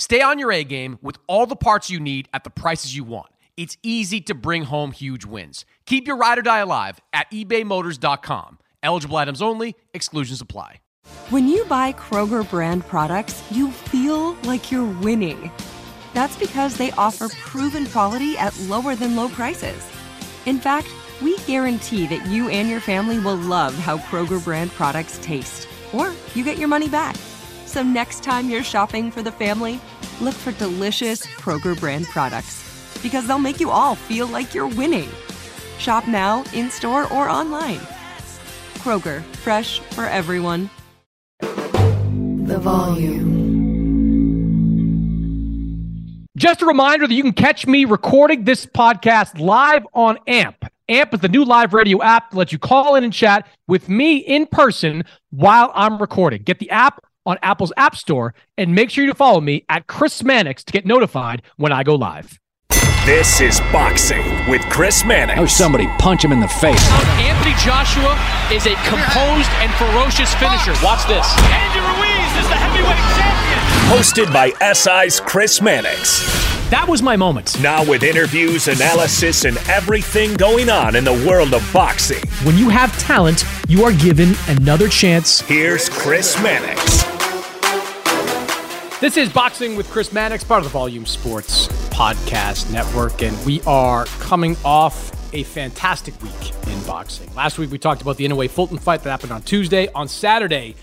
Stay on your A game with all the parts you need at the prices you want. It's easy to bring home huge wins. Keep your ride or die alive at ebaymotors.com. Eligible items only, exclusions apply. When you buy Kroger brand products, you feel like you're winning. That's because they offer proven quality at lower than low prices. In fact, we guarantee that you and your family will love how Kroger brand products taste, or you get your money back. So next time you're shopping for the family, look for delicious Kroger brand products because they'll make you all feel like you're winning. Shop now, in store, or online. Kroger, fresh for everyone. The volume. Just a reminder that you can catch me recording this podcast live on AMP. AMP is the new live radio app that lets you call in and chat with me in person while I'm recording. Get the app on Apple's App Store and make sure you follow me at Chris Mannix to get notified when I go live. This is Boxing with Chris Mannix. Oh, somebody punch him in the face. Anthony Joshua is a composed and ferocious finisher. Watch this. Andy Ruiz is the heavyweight champion. Hosted by SI's Chris Mannix. That was my moment. Now with interviews, analysis, and everything going on in the world of boxing. When you have talent, you are given another chance. Here's Chris Mannix. This is Boxing with Chris Mannix, part of the Volume Sports Podcast Network, and we are coming off a fantastic week in boxing. Last week we talked about the Inoue Fulton fight that happened on Tuesday. On Saturday,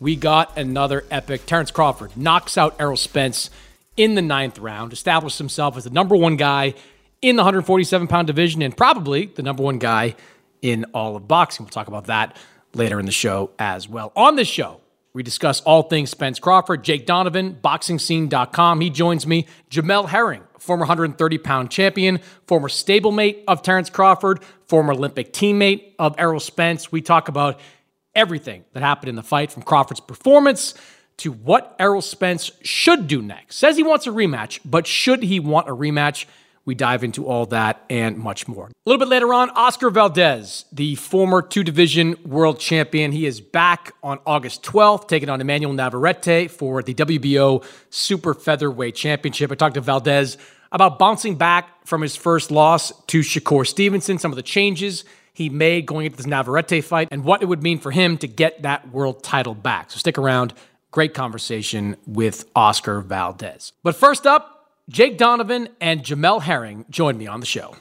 we got another epic. Terence Crawford knocks out Errol Spence in the ninth round, established himself as the number one guy in the 147 pound division and probably the number one guy in all of boxing. We'll talk about that later in the show as well. On this show, we discuss all things Spence Crawford, Jake Donovan, BoxingScene.com. He joins me. Jamel Herring, former 130 pound champion, former stablemate of Terence Crawford, former Olympic teammate of Errol Spence. We talk about everything that happened in the fight from Crawford's performance to what Errol Spence should do next. Says he wants a rematch, but should he want a rematch? We dive into all that and much more. A little bit later on, Oscar Valdez, the former two division world champion. He is back on August 12th, taking on Emmanuel Navarrete for the WBO Super Featherweight Championship. I talked to Valdez about bouncing back from his first loss to Shakur Stevenson, some of the changes he made going into this Navarrete fight, and what it would mean for him to get that world title back. So stick around. Great conversation with Oscar Valdez. But first up, Jake Donovan and Jamel Herring join me on the show.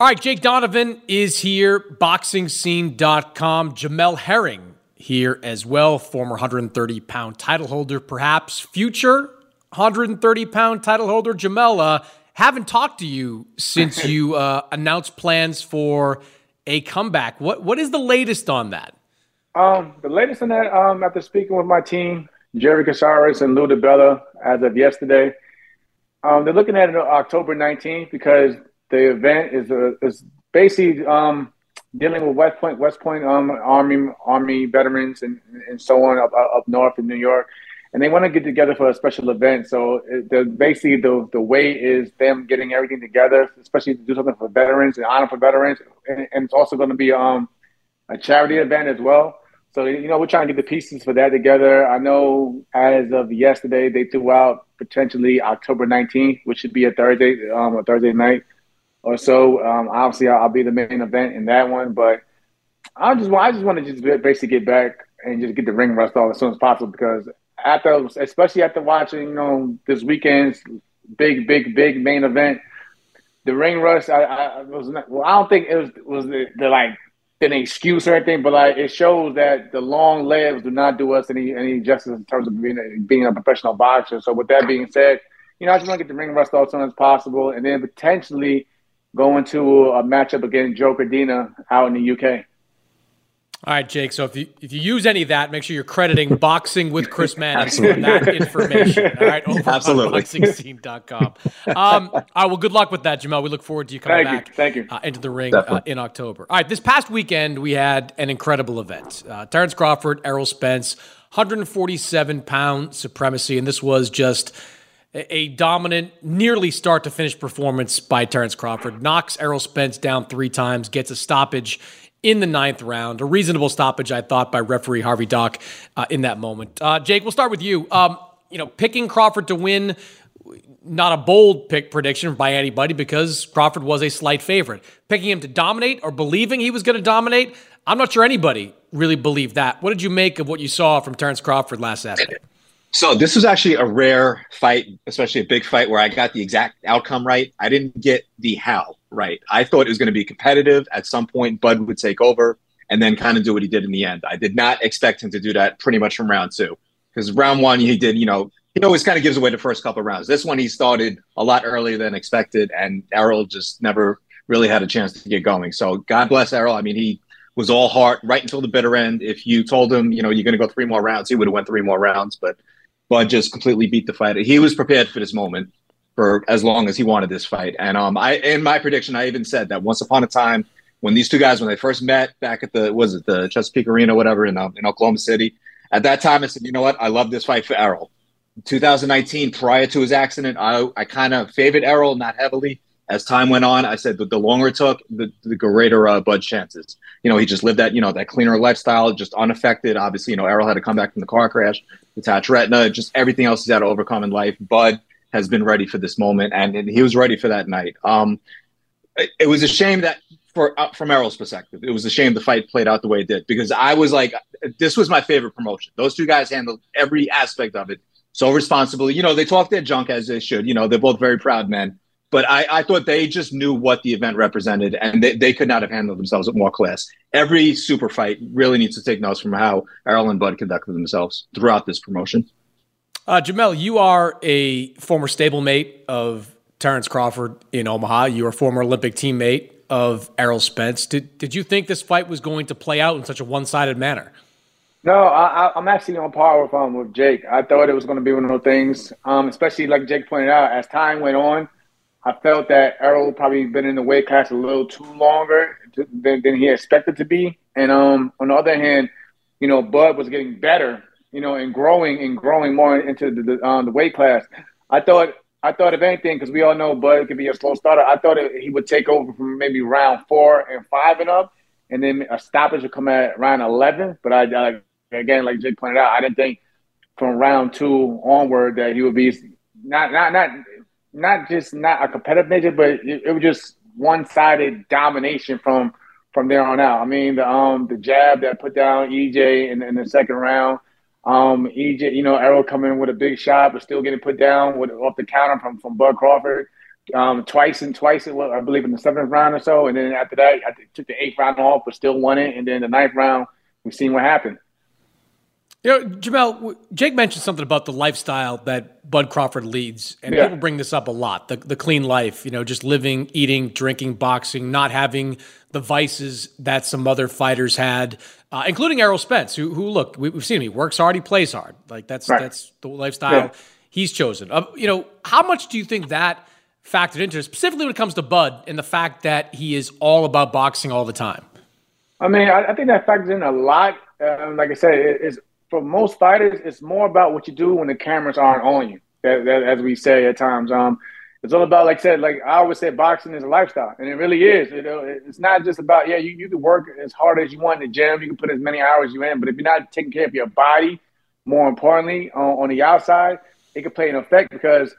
All right, Jake Donovan is here, boxingscene.com. Jamel Herring here as well, former 130 pound title holder, perhaps future 130 pound title holder. Jamel, uh, haven't talked to you since you uh, announced plans for a comeback. What What is the latest on that? Um, the latest on that, um, after speaking with my team, Jerry Casares and Lou DiBella, as of yesterday, um, they're looking at it October 19th because the event is a, is basically um, dealing with West Point, West Point um, Army Army veterans and, and so on up, up north in New York, and they want to get together for a special event. So the, basically, the the way is them getting everything together, especially to do something for veterans and honor for veterans, and, and it's also going to be um, a charity event as well. So you know, we're trying to get the pieces for that together. I know as of yesterday, they threw out potentially October 19th, which should be a Thursday, um, a Thursday night or so. Um, obviously, I'll, I'll, be the main event in that one, but I just want I just want to just basically get back and just get the ring rust off as soon as possible because after, especially after watching, you know, this weekend's big, big, big main event, the ring rust. I, I was not, well. I don't think it was was the, the like an excuse or anything, but like it shows that the long legs do not do us any any justice in terms of being a, being a professional boxer. So with that being said, you know I just want to get the ring rust off as soon as possible, and then potentially go into a matchup against Joe Cordina out in the UK. All right, Jake. So if you if you use any of that, make sure you're crediting boxing with Chris Mannix for that information. All right, over Absolutely. on boxingscene.com. Um, all right, well, good luck with that, Jamel. We look forward to you coming Thank you. back Thank you. Uh, into the ring uh, in October. All right, this past weekend we had an incredible event. Uh, Terence Crawford, Errol Spence, 147 pound supremacy, and this was just a a dominant, nearly start to finish performance by Terence Crawford. Knocks Errol Spence down three times, gets a stoppage in the ninth round. A reasonable stoppage, I thought, by referee Harvey Dock uh, in that moment. Uh, Jake, we'll start with you. Um, you know, picking Crawford to win, not a bold pick prediction by anybody because Crawford was a slight favorite. Picking him to dominate or believing he was going to dominate, I'm not sure anybody really believed that. What did you make of what you saw from Terence Crawford last Saturday? So this was actually a rare fight, especially a big fight where I got the exact outcome right. I didn't get the how right. I thought it was going to be competitive. At some point, Bud would take over and then kind of do what he did in the end. I did not expect him to do that pretty much from round two because round one he did, you know, he always kind of gives away the first couple rounds. This one he started a lot earlier than expected, and Errol just never really had a chance to get going. So God bless Errol. I mean, he was all heart right until the bitter end. If you told him, you know, you're going to go three more rounds, he would have went three more rounds. But Bud just completely beat the fight. He was prepared for this moment for as long as he wanted this fight. And um, I, in my prediction, I even said that once upon a time, when these two guys, when they first met back at the, was it the Chesapeake Arena, whatever, in, um, in Oklahoma City, at that time, I said, you know what? I love this fight for Errol. 2019, prior to his accident, I, I kind of favored Errol, not heavily. As time went on, I said that the longer it took, the, the greater uh, Bud's chances. You know, he just lived that, you know, that cleaner lifestyle, just unaffected. Obviously, you know, Errol had to come back from the car crash, detached retina, just everything else he's had to overcome in life. Bud has been ready for this moment, and, and he was ready for that night. Um, it, it was a shame that, for uh, from Errol's perspective, it was a shame the fight played out the way it did because I was like, this was my favorite promotion. Those two guys handled every aspect of it so responsibly. You know, they talk their junk as they should. You know, they're both very proud men. But I, I thought they just knew what the event represented, and they, they could not have handled themselves with more class. Every super fight really needs to take notes from how Errol and Bud conducted themselves throughout this promotion. Uh, Jamel, you are a former stablemate of Terence Crawford in Omaha. You are a former Olympic teammate of Errol Spence. Did, did you think this fight was going to play out in such a one sided manner? No, I, am actually on par with um, with Jake. I thought it was going to be one of those things, um, especially like Jake pointed out. As time went on, I felt that Errol probably been in the weight class a little too longer than, than he expected to be. And um, on the other hand, you know, Bud was getting better, you know, and growing and growing more into the the, um, the weight class. I thought I thought if anything, because we all know Bud could be a slow starter. I thought it, he would take over from maybe round four and five and up, and then a stoppage would come at round eleven. But I, again, like Jake pointed out, I didn't think from round two onward that he would be not not not not just not a competitive nature, but it, it was just one sided domination from from there on out. I mean, the um the jab that put down EJ in, in the second round. Um, EJ, you know, Errol coming in with a big shot, but still getting put down with off the counter from from Bud Crawford. Um, twice and twice, I believe, in the seventh round or so, and then after that, I took the eighth round off, but still won it. And then the ninth round, we've seen what happened. You know, Jamel, Jake mentioned something about the lifestyle that Bud Crawford leads, and Yeah. people bring this up a lot. The, the clean life, you know, just living, eating, drinking, boxing, not having the vices that some other fighters had, uh, including Errol Spence, who, who look, we, we've seen him. He works hard, he plays hard. Like that's Right. that's the lifestyle Yeah. he's chosen. Uh, you know, how much do you think that factored into it, specifically when it comes to Bud and the fact that he is all about boxing all the time? I mean, I, I think that factors in a lot. Um, like I said, it, it's for most fighters, it's more about what you do when the cameras aren't on you. That, that, as we say at times, um, it's all about, like I said, like I always say, boxing is a lifestyle, and it really is. You know, it's not just about yeah, you, you can work as hard as you want in the gym, you can put as many hours you in, but if you're not taking care of your body, more importantly, on, on the outside, it can play an effect because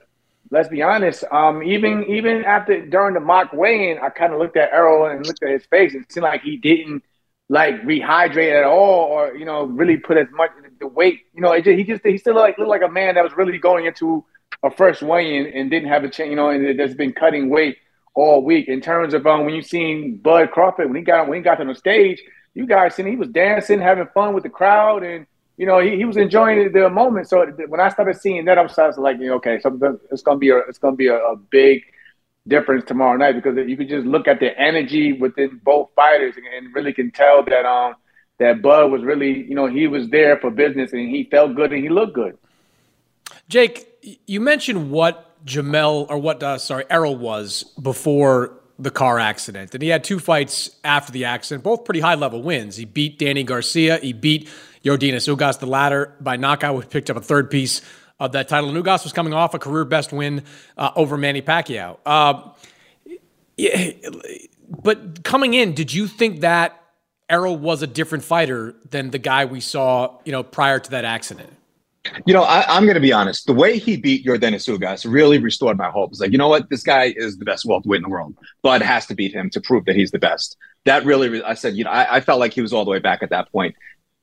let's be honest, um, even even after during the mock weigh-in, I kind of looked at Errol and looked at his face, and it seemed like he didn't like rehydrate at all, or you know, really put as much the weight. You know, it just, he just he still like looked like a man that was really going into a first weigh-in and didn't have a chance. You know, and that's been cutting weight all week. In terms of um, when you seen Bud Crawford when he got when he got on the stage, you guys seen he was dancing, having fun with the crowd, and you know he, he was enjoying the moment. So when I started seeing that, I was, I was like, okay, so it's gonna be a it's gonna be a, a big difference tomorrow night because you could just look at the energy within both fighters and, and really can tell that um that Bud was really, you know, he was there for business and he felt good and he looked good. Jake, you mentioned what Jamel or what uh, sorry Errol was before the car accident, and he had two fights after the accident, both pretty high level wins. He beat Danny Garcia, he beat Yordenis Ugas, the latter by knockout, which picked up a third piece of that title. And Ugas was coming off a career best win uh, over Manny Pacquiao. Uh, yeah, but coming in, did you think that Errol was a different fighter than the guy we saw, you know, prior to that accident? You know, I, am going to be honest. The way he beat Yordenis Ugas really restored my hopes. Like, you know what? This guy is the best welterweight in the world. Bud has to beat him to prove that he's the best. That really, I said, you know, I, I felt like he was all the way back at that point.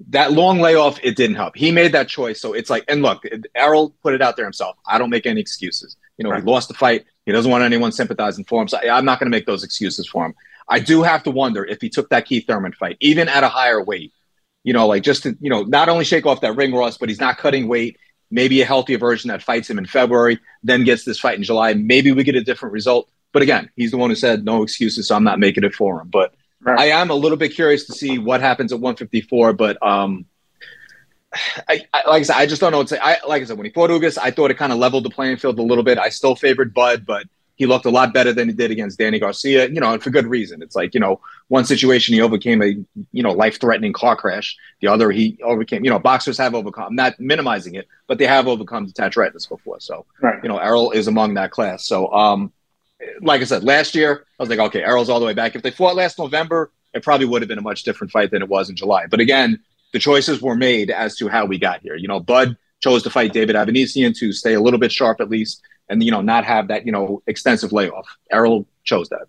That long layoff, it didn't help. He made that choice. So it's like, and look, Errol put it out there himself. I don't make any excuses. You know, right. he lost the fight. He doesn't want anyone sympathizing for him. So I'm not going to make those excuses for him. I do have to wonder if he took that Keith Thurman fight, even at a higher weight, you know, like just to, you know, not only shake off that ring rust, but he's not cutting weight. Maybe a healthier version that fights him in February, then gets this fight in July. Maybe we get a different result. But again, he's the one who said no excuses, so I'm not making it for him. But right. I am a little bit curious to see what happens at 154. But um, I, I, like I said, I just don't know what to say. I, like I said, when he fought Ugas, I thought it kind of leveled the playing field a little bit. I still favored Bud, but he looked a lot better than he did against Danny Garcia, you know, and for good reason. It's like, you know, one situation he overcame a, you know, life threatening car crash. The other he overcame, you know, boxers have overcome, not minimizing it, but they have overcome detached retinas before. So, right. you know, Errol is among that class. So, um, like I said, last year, I was like, okay, Errol's all the way back. If they fought last November, it probably would have been a much different fight than it was in July. But again, the choices were made as to how we got here. You know, Bud chose to fight David Avanesyan to stay a little bit sharp at least and you know not have that you know extensive layoff. Errol chose that.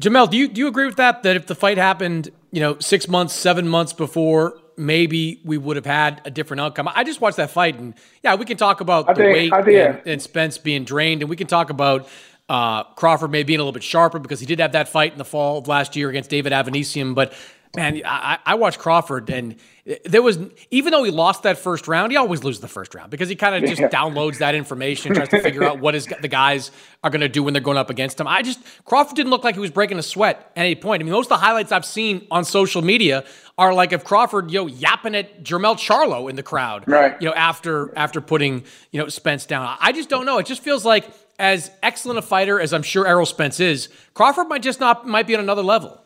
Jamel, do you do you agree with that? That if the fight happened, you know, six months, seven months before, maybe we would have had a different outcome. I just watched that fight, and yeah, we can talk about I the think, weight think, and, and, Spence being drained, and we can talk about uh, Crawford maybe being a little bit sharper because he did have that fight in the fall of last year against David Avanesyan, but man, I, I watched Crawford, and there was even though he lost that first round, he always loses the first round because he kind of just yeah. downloads that information, tries to figure out what the guys are going to do when they're going up against him. I just Crawford didn't look like he was breaking a sweat at any point. I mean, most of the highlights I've seen on social media are like if Crawford, you know, yapping at Jermell Charlo in the crowd, right? You know, after after putting you know Spence down. I just don't know. It just feels like as excellent a fighter as I'm sure Errol Spence is, Crawford might just not might be on another level.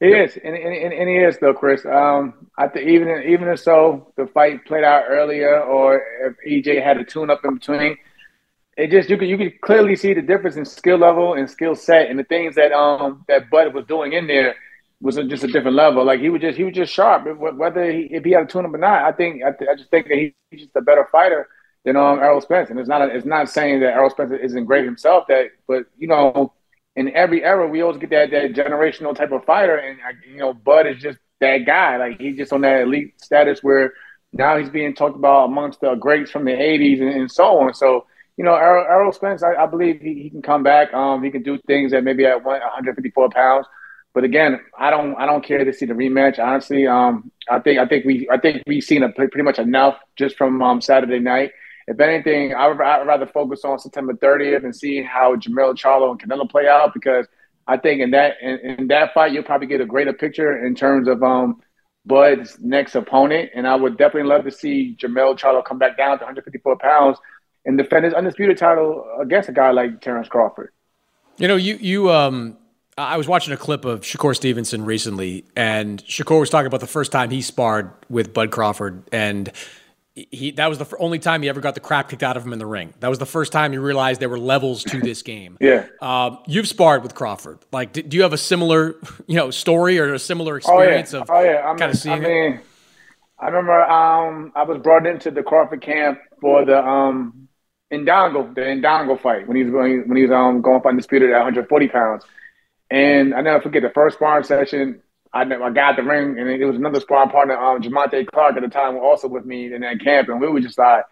He is, and, and, and he is though, Chris. Um, I think even even if so, the fight played out earlier, or if EJ had a tune up in between, it just you could you could clearly see the difference in skill level and skill set, and the things that um that Bud was doing in there was just a different level. Like he was just he was just sharp. Whether he, if he had a tune up or not, I think I, th- I just think that he's just a better fighter than um Errol Spence. And it's not a, it's not saying that Errol Spence isn't great himself. That but you know in every era, we always get that that generational type of fighter, and you know, Bud is just that guy. Like he's just on that elite status where now he's being talked about amongst the greats from the '80s and, and so on. So you know, Errol, Errol Spence, I, I believe he, he, can come back. Um, he can do things that maybe at 154 pounds. But again, I don't I don't care to see the rematch. Honestly, um, I think I think we I think we've seen a, pretty much enough just from um, Saturday night if anything, I would, I would rather focus on September 30th and see how Jermell Charlo and Canelo play out because I think in that in, in, that fight you'll probably get a greater picture in terms of um, Bud's next opponent, and I would definitely love to see Jermell Charlo come back down to 154 pounds and defend his undisputed title against a guy like Terence Crawford. You know, you you um. I was watching a clip of Shakur Stevenson recently, and Shakur was talking about the first time he sparred with Bud Crawford, and he that was the only time he ever got the crap kicked out of him in the ring. That was the first time he realized there were levels to this game. yeah. Um, you've sparred with Crawford. Like, do, do, you have a similar, you know, story or a similar experience oh, yeah. of oh, yeah. I kind of seeing I mean, it? I remember um, I was brought into the Crawford camp for the um, Indongo, the Indongo fight when he was going when he was um, going for undisputed at 140 pounds. And I never forget the first sparring session. I, I got the ring, and it was another sparring partner, um, Jamontay Clark at the time, also with me in that camp, and we were just like,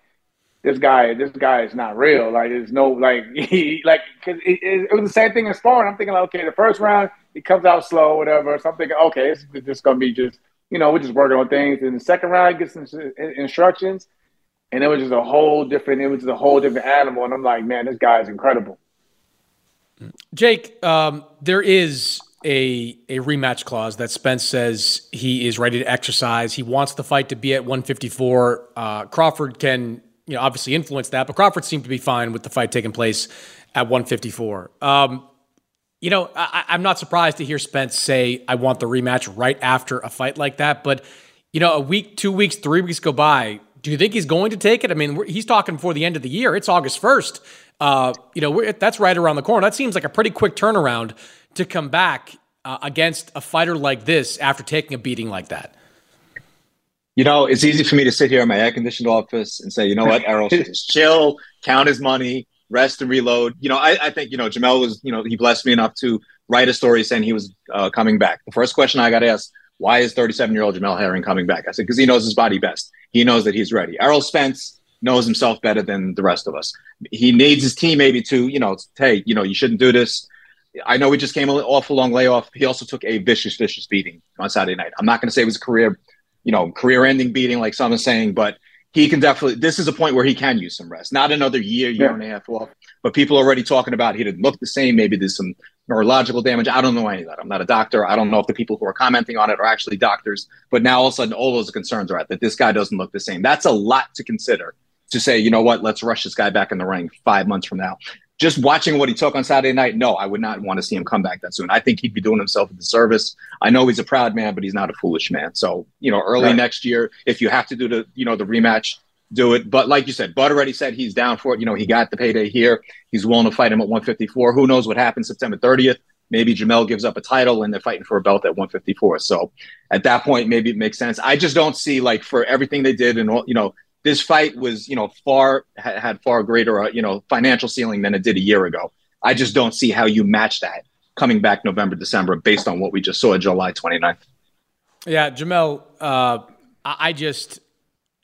this guy, this guy is not real. Like, there's no like, he like, cause it, it, it, was the same thing in sparring. I'm thinking like, okay, the first round he comes out slow, whatever. So I'm thinking, okay, it's just gonna be just, you know, we're just working on things. And the second round, he gets some instructions, and it was just a whole different, it was just a whole different animal. And I'm like, man, this guy is incredible. Jake, um, there is a a rematch clause that Spence says he is ready to exercise. He wants the fight to be at 154. Uh, Crawford can you know obviously influence that, but Crawford seemed to be fine with the fight taking place at 154. Um, you know, I, I'm not surprised to hear Spence say, I want the rematch right after a fight like that. But, you know, a week, two weeks, three weeks go by. Do you think he's going to take it? I mean, he's talking before the end of the year. It's August 1st. Uh, you know, that's right around the corner. That seems like a pretty quick turnaround to come back uh, against a fighter like this after taking a beating like that. You know, it's easy for me to sit here in my air conditioned office and say, you know what, Errol just chill, count his money, rest and reload. You know, I, I, think, you know, Jamel was, you know, he blessed me enough to write a story saying he was uh, coming back. The first question I got asked, why is 37 year old Jamel Herring coming back? I said, because he knows his body best. He knows that he's ready. Errol Spence knows himself better than the rest of us. He needs his team maybe to, you know, hey, you know, you shouldn't do this. I know he just came off a long layoff. He also took a vicious, vicious beating on Saturday night. I'm not going to say it was a career, you know, career-ending beating like some are saying, but he can definitely. This is a point where he can use some rest. Not another year, year yeah. and a half off, but people are already talking about he didn't look the same. Maybe there's some neurological damage. I don't know any of that. I'm not a doctor. I don't know if the people who are commenting on it are actually doctors. But now all of a sudden, all those concerns are at that this guy doesn't look the same. That's a lot to consider to say, you know what, let's rush this guy back in the ring five months from now just watching what he took on Saturday night, no, I would not want to see him come back that soon. I think he'd be doing himself a disservice. I know he's a proud man, but he's not a foolish man. So, you know, early right. next year, if you have to do the, you know, the rematch, do it. But like you said, Bud already said he's down for it. You know, he got the payday here. He's willing to fight him at 154. Who knows what happens September 30th? Maybe Jermell gives up a title and they're fighting for a belt at 154. So at that point, maybe it makes sense. I just don't see like for everything they did and all, you know, this fight was, you know, far had far greater, uh, you know, financial ceiling than it did a year ago. I just don't see how you match that coming back November, December, based on what we just saw July 29th. Yeah, Jamel, uh, I just,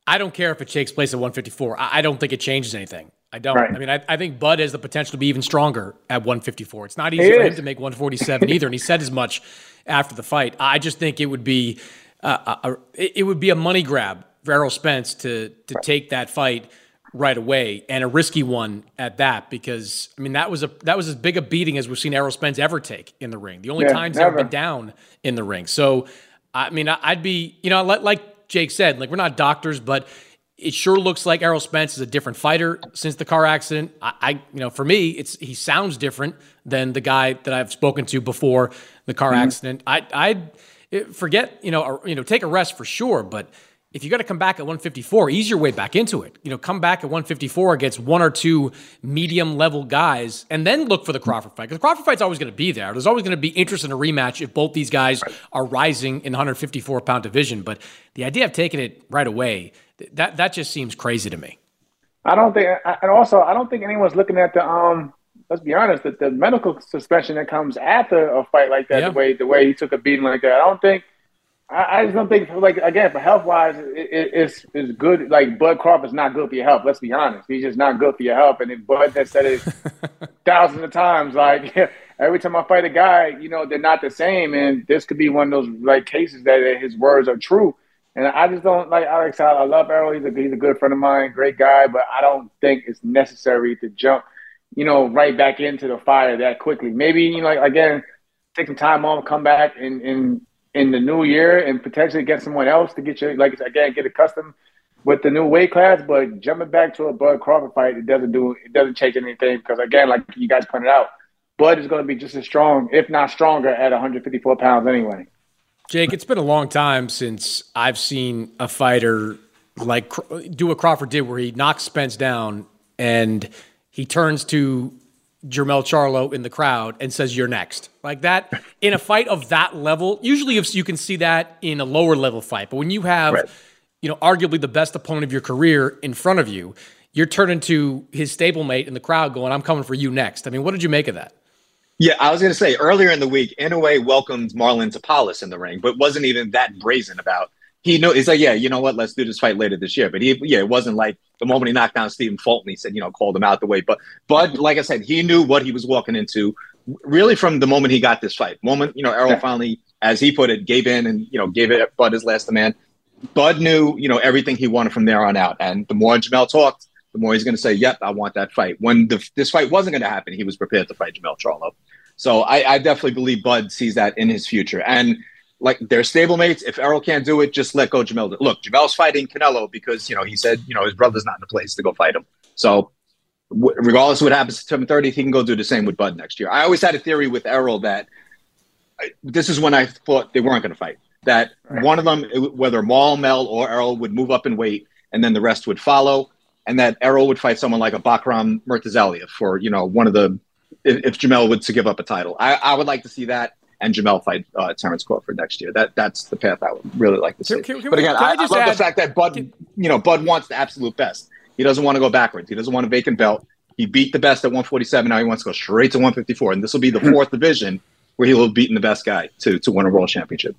I don't care if it takes place at 154. I, I don't think it changes anything. I don't. Right. I mean, I, I, think Bud has the potential to be even stronger at 154. It's not easy it for is. him to make 147 either, and he said as much after the fight. I just think it would be, uh, a, a, it would be a money grab Errol Spence to to right. take that fight right away and a risky one at that because I mean that was a that was as big a beating as we've seen Errol Spence ever take in the ring. The only yeah, times he's ever been down in the ring. So I mean I'd be you know like Jake said like we're not doctors but it sure looks like Errol Spence is a different fighter since the car accident. I, I, you know, for me, it's he sounds different than the guy that I've spoken to before the car mm-hmm. accident. I, I forget, you know, or, you know, take a rest for sure, but if you got to come back at 154, ease your way back into it. You know, come back at 154 against one or two medium level guys, and then look for the Crawford fight. Because the Crawford fight's always going to be there. There's always going to be interest in a rematch if both these guys are rising in the 154 pound division. But the idea of taking it right away, that that just seems crazy to me. I don't think, and also I don't think anyone's looking at the um. Let's be honest, that the medical suspension that comes after a fight like that, yeah. the way the way he took a beating like that, I don't think I, I just don't think like again for health wise it, it, it's it's good. Like Bud Crawford's not good for your health. Let's be honest, he's just not good for your health. And if Bud has said it thousands of times, like every time I fight a guy, you know they're not the same, and this could be one of those like cases that his words are true. And I just don't like Alex. I, I love Errol. He's a he's a good friend of mine, great guy. But I don't think it's necessary to jump, you know, right back into the fire that quickly. Maybe you know, like, again, take some time off, come back, and and in the new year and potentially get someone else to get you like again get accustomed with the new weight class. But jumping back to a Bud Crawford fight, it doesn't do it doesn't change anything because again, like you guys pointed out, Bud is going to be just as strong, if not stronger, at 154 pounds anyway. Jake, it's been a long time since I've seen a fighter like do what Crawford did, where he knocks Spence down and he turns to Jermell Charlo in the crowd and says, You're next. Like that in a fight of that level, usually if you can see that in a lower level fight. But when you have, right. you know, arguably the best opponent of your career in front of you, you're turning to his stablemate in the crowd going, I'm coming for you next. I mean, what did you make of that? Yeah, I was going to say earlier in the week, Inoue welcomed Marlon Tapales in the ring, but wasn't even that brazen about he knew he's like, yeah, you know what? Let's do this fight later this year. But he, yeah, it wasn't like the moment he knocked down Stephen Fulton, he said, you know, called him out the way. But Bud, like I said, he knew what he was walking into, really from the moment he got this fight. Moment, you know, Errol finally, as he put it, gave in and you know gave it Bud his last demand. Bud knew, you know, everything he wanted from there on out. And the more Jermell talked, the more he's going to say, "Yep, I want that fight." When the, this fight wasn't going to happen, he was prepared to fight Jermell Charlo. So I, I definitely believe Bud sees that in his future. And like they're stablemates. If Errol can't do it, just let go Jermell. Look, Jermell's fighting Canelo because you know he said you know his brother's not in the place to go fight him. So w- regardless of what happens to him 30, he can go do the same with Bud next year. I always had a theory with Errol that I, this is when I thought they weren't going to fight. That right. one of them, whether Maul, Mel, or Errol, would move up in weight, and then the rest would follow, and that Errol would fight someone like a Bakhram Murtazaliev for you know one of the if, if Jermell would to give up a title. I, I would like to see that and Jermell fight uh, Terence Crawford for next year. That that's the path I would really like to see. Can, can, but again, I, I, I, love add, the fact that Bud, can, you know, Bud wants the absolute best. He doesn't want to go backwards. He doesn't want a vacant belt. He beat the best at 147. Now he wants to go straight to 154, and this will be the fourth division where he'll have beaten the best guy to to win a world championship.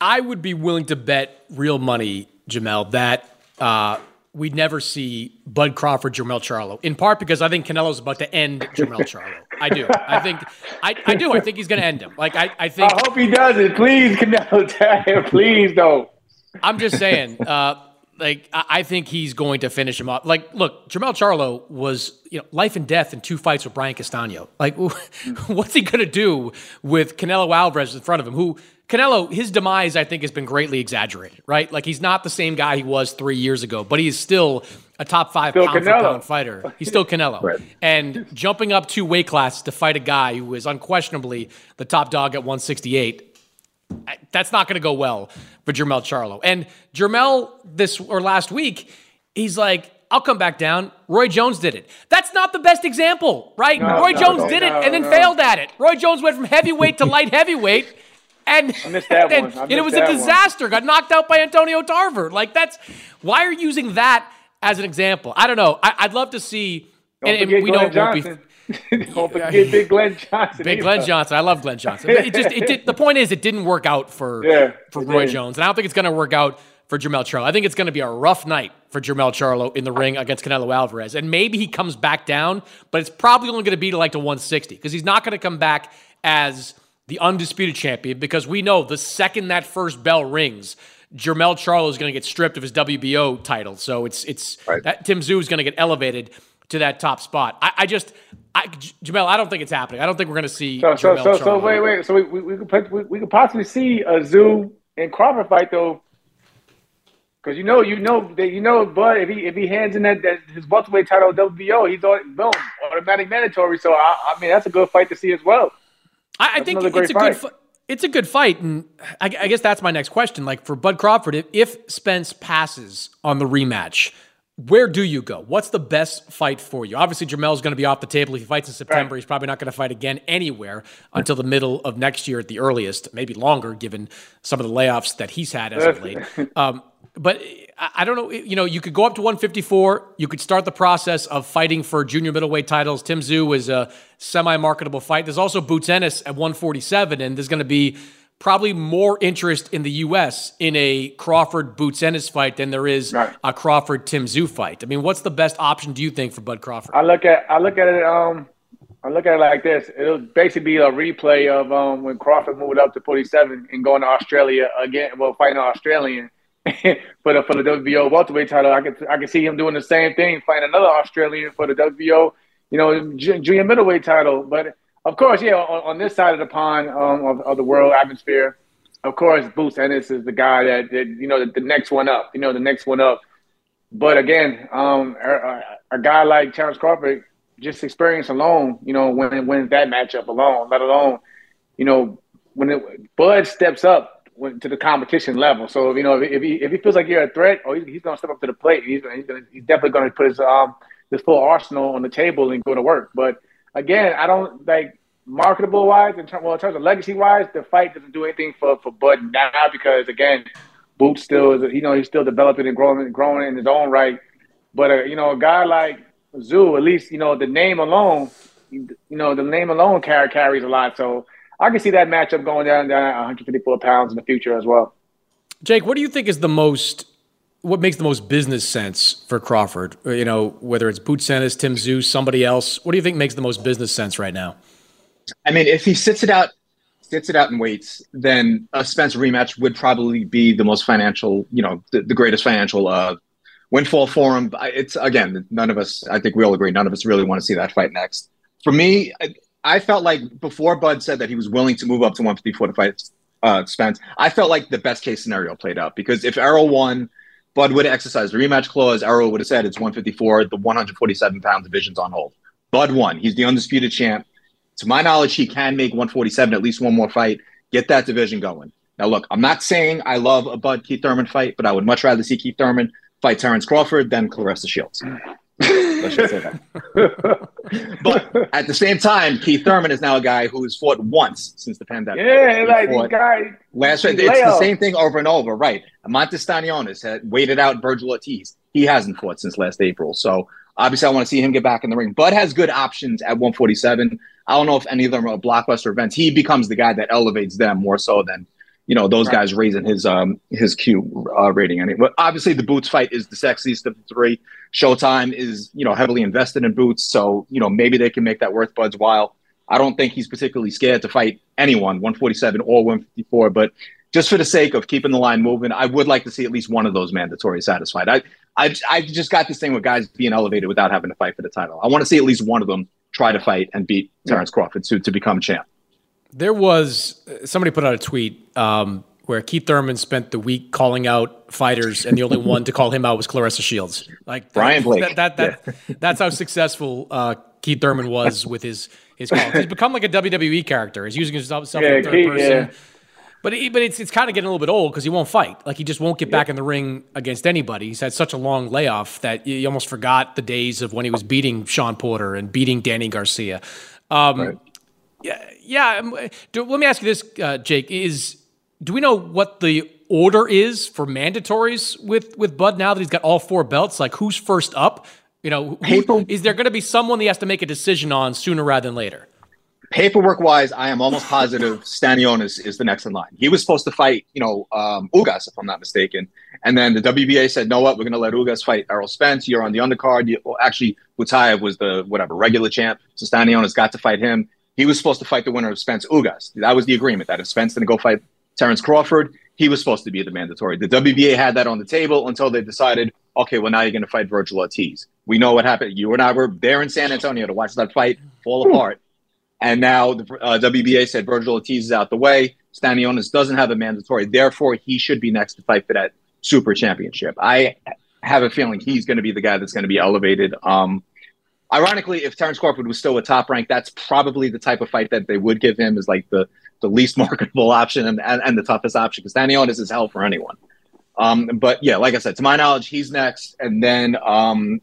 I would be willing to bet real money, Jamel, that uh, we'd never see Bud Crawford, Jermell Charlo. In part because I think Canelo's about to end Jermell Charlo. I do. I think. I, I do. I think he's going to end him. Like I, I think. I hope he does it. Please, Canelo, please don't. I'm just saying. Uh, like I think he's going to finish him off. Like, look, Jermell Charlo was you know life and death in two fights with Brian Castano. Like, what's he going to do with Canelo Alvarez in front of him? Who Canelo, his demise, I think, has been greatly exaggerated. Right? Like, he's not the same guy he was three years ago, but he is still a top five still pound for pound fighter. He's still Canelo, right. and jumping up two weight classes to fight a guy who is unquestionably the top dog at 168 that's not going to go well for Jermell Charlo. And Jermell this or last week, he's like, I'll come back down. Roy Jones did it. That's not the best example, right? No, Roy no, Jones no, did it and then failed at it. Roy Jones went from heavyweight to light heavyweight. And, and, and it was a disaster. One. Got knocked out by Antonio Tarver. Like that's why are you using that as an example? I don't know. I, would love to see. Don't and, and we know it won't be Don't forget Big Glenn Johnson. Big Glenn Johnson. I love Glenn Johnson. It just it did, the point is it didn't work out for yeah, for Roy did. Jones, and I don't think it's going to work out for Jermell Charlo. I think it's going to be a rough night for Jermell Charlo in the ring against Canelo Alvarez, and maybe he comes back down, but it's probably only going to be to like to 160 because he's not going to come back as the undisputed champion because we know the second that first bell rings. Jermell Charlo is going to get stripped of his WBO title, so it's it's right. that Tim Tszyu is going to get elevated to that top spot. I, I just I, Jamel, I don't think it's happening. I don't think we're going to see. So, so, so, so, wait, wait. So we, we, we could we, we could possibly see a Tszyu and Crawford fight though, because you know, you know that you know, but if he if he hands in that, that his welterweight title WBO, he's on boom automatic mandatory. So I, I mean, that's a good fight to see as well. I, I think it's a fight. good. it's a good fight, and I, I, guess that's my next question. Like for Bud Crawford, if, if Spence passes on the rematch, where do you go? What's the best fight for you? Obviously, Jermell's going to be off the table. If he fights in September, right. he's probably not going to fight again anywhere until the middle of next year at the earliest, maybe longer, given some of the layoffs that he's had as of late. Um, but I don't know. You know, you could go up to 154. You could start the process of fighting for junior middleweight titles. Tim Tszyu is a semi-marketable fight. There's also Boots Ennis at 147, and there's going to be probably more interest in the U.S. in a Crawford Boots Ennis fight than there is right. a Crawford Tim Tszyu fight. I mean, what's the best option do you think for Bud Crawford? I look at I look at it um I look at it like this. It'll basically be a replay of um when Crawford moved up to 47 and going to Australia again. Well, fighting an Australian. for the for the WBO welterweight title, I can I can see him doing the same thing, fighting another Australian for the WBO, you know, junior middleweight title. But of course, yeah, on, on this side of the pond um, of, of, the world atmosphere, of course, Boots Ennis is the guy that, that you know, the, the, next one up, you know, the next one up. But again, um, a, a, guy like Terence Crawford, just experience alone, you know, when wins that matchup alone, let alone, you know, when it, Bud steps up to the competition level. So you know, if, if he if he feels like you're a threat, or he's, he's going to step up to the plate. He's he's, gonna, he's definitely going to put his um his full arsenal on the table and go to work. But again, I don't like marketable wise, in terms well, in terms of legacy wise, the fight doesn't do anything for for Bud now because again, Boots still is you know he's still developing and growing and growing in his own right. But uh, you know, a guy like Tszyu, at least you know the name alone, you know the name alone carries a lot. So I can see that matchup going down down 154 pounds in the future as well. Jake, what do you think is the most what makes the most business sense for Crawford? You know, whether it's Boots Ennis, Tim Tszyu, somebody else. What do you think makes the most business sense right now? I mean, if he sits it out, sits it out and waits, then a Spence rematch would probably be the most financial, you know, the, the greatest financial uh, windfall for him. It's again, none of us. I think we all agree. None of us really want to see that fight next. For me, I felt like before Bud said that he was willing to move up to 154 to fight uh, Spence, I felt like the best case scenario played out because if Errol won, Bud would have exercised the rematch clause. Errol would have said it's 154, the 147 pound division's on hold. Bud won. He's the undisputed champ. To my knowledge, he can make 147 at least one more fight, get that division going. Now, look, I'm not saying I love a Bud Keith Thurman fight, but I would much rather see Keith Thurman fight Terence Crawford than Claressa Shields. Let's just say that. but at the same time, Keith Thurman is now a guy who has fought once since the pandemic. Yeah, He like these guys. Last it's the same thing over and over, right? Montes Stanionis had waited out Virgil Ortiz. He hasn't fought since last April. So obviously I want to see him get back in the ring. Bud has good options at 147. I don't know if any of them are blockbuster events. He becomes the guy that elevates them more so than you know those Right. guys raising his um his Q uh, rating. Anyway, but obviously the Boots fight is the sexiest of the three. Showtime is you know heavily invested in Boots, so you know maybe they can make that worth Bud's while. I don't think he's particularly scared to fight anyone, 147 or 154. But just for the sake of keeping the line moving, I would like to see at least one of those mandatory satisfied. I, I, I just got this thing with guys being elevated without having to fight for the title. I want to see at least one of them try to fight and beat Terence Crawford to, to become champ. There was somebody put out a tweet um, where Keith Thurman spent the week calling out fighters, and the only one to call him out was Claressa Shields. Like Brian Blake. That, that, that, That's how successful uh, Keith Thurman was with his his calls. He's become like a WWE character. He's using himself Yeah, in third Keith, person. yeah. But he, but it's it's kind of getting a little bit old because he won't fight. Like he just won't get back in the ring against anybody. He's had such a long layoff that you almost forgot the days of when he was beating Sean Porter and beating Danny Garcia. Um, Yeah, yeah. um, do- let me ask you this, uh, Jake: Is do we know what the order is for mandatories with with Bud now that he's got all four belts? Like who's first up? You know, who, is there going to be someone he has to make a decision on sooner rather than later? Paperwork wise, I am almost positive Stanionis is the next in line. He was supposed to fight, you know, um, Ugas, if I'm not mistaken. And then the WBA said, no, what? We're going to let Ugas fight Errol Spence. You're on the undercard. You, well, actually, Butayev was the, whatever, regular champ. So Stanionis got to fight him. He was supposed to fight the winner of Spence Ugas. That was the agreement that if Spence didn't go fight Terence Crawford, he was supposed to be the mandatory. The WBA had that on the table until they decided, okay, well, now you're going to fight Virgil Ortiz. We know what happened. You and I were there in San Antonio to watch that fight fall apart. And now the uh, WBA said Virgil Ortiz is out the way. Stanionis doesn't have a mandatory. Therefore, he should be next to fight for that super championship. I have a feeling he's going to be the guy that's going to be elevated. Um, ironically, if Terence Crawford was still a top rank, that's probably the type of fight that they would give him is like the, the least marketable option and, and, and the toughest option because Stanionis is hell for anyone. Um, but yeah, like I said, to my knowledge, he's next. And then um,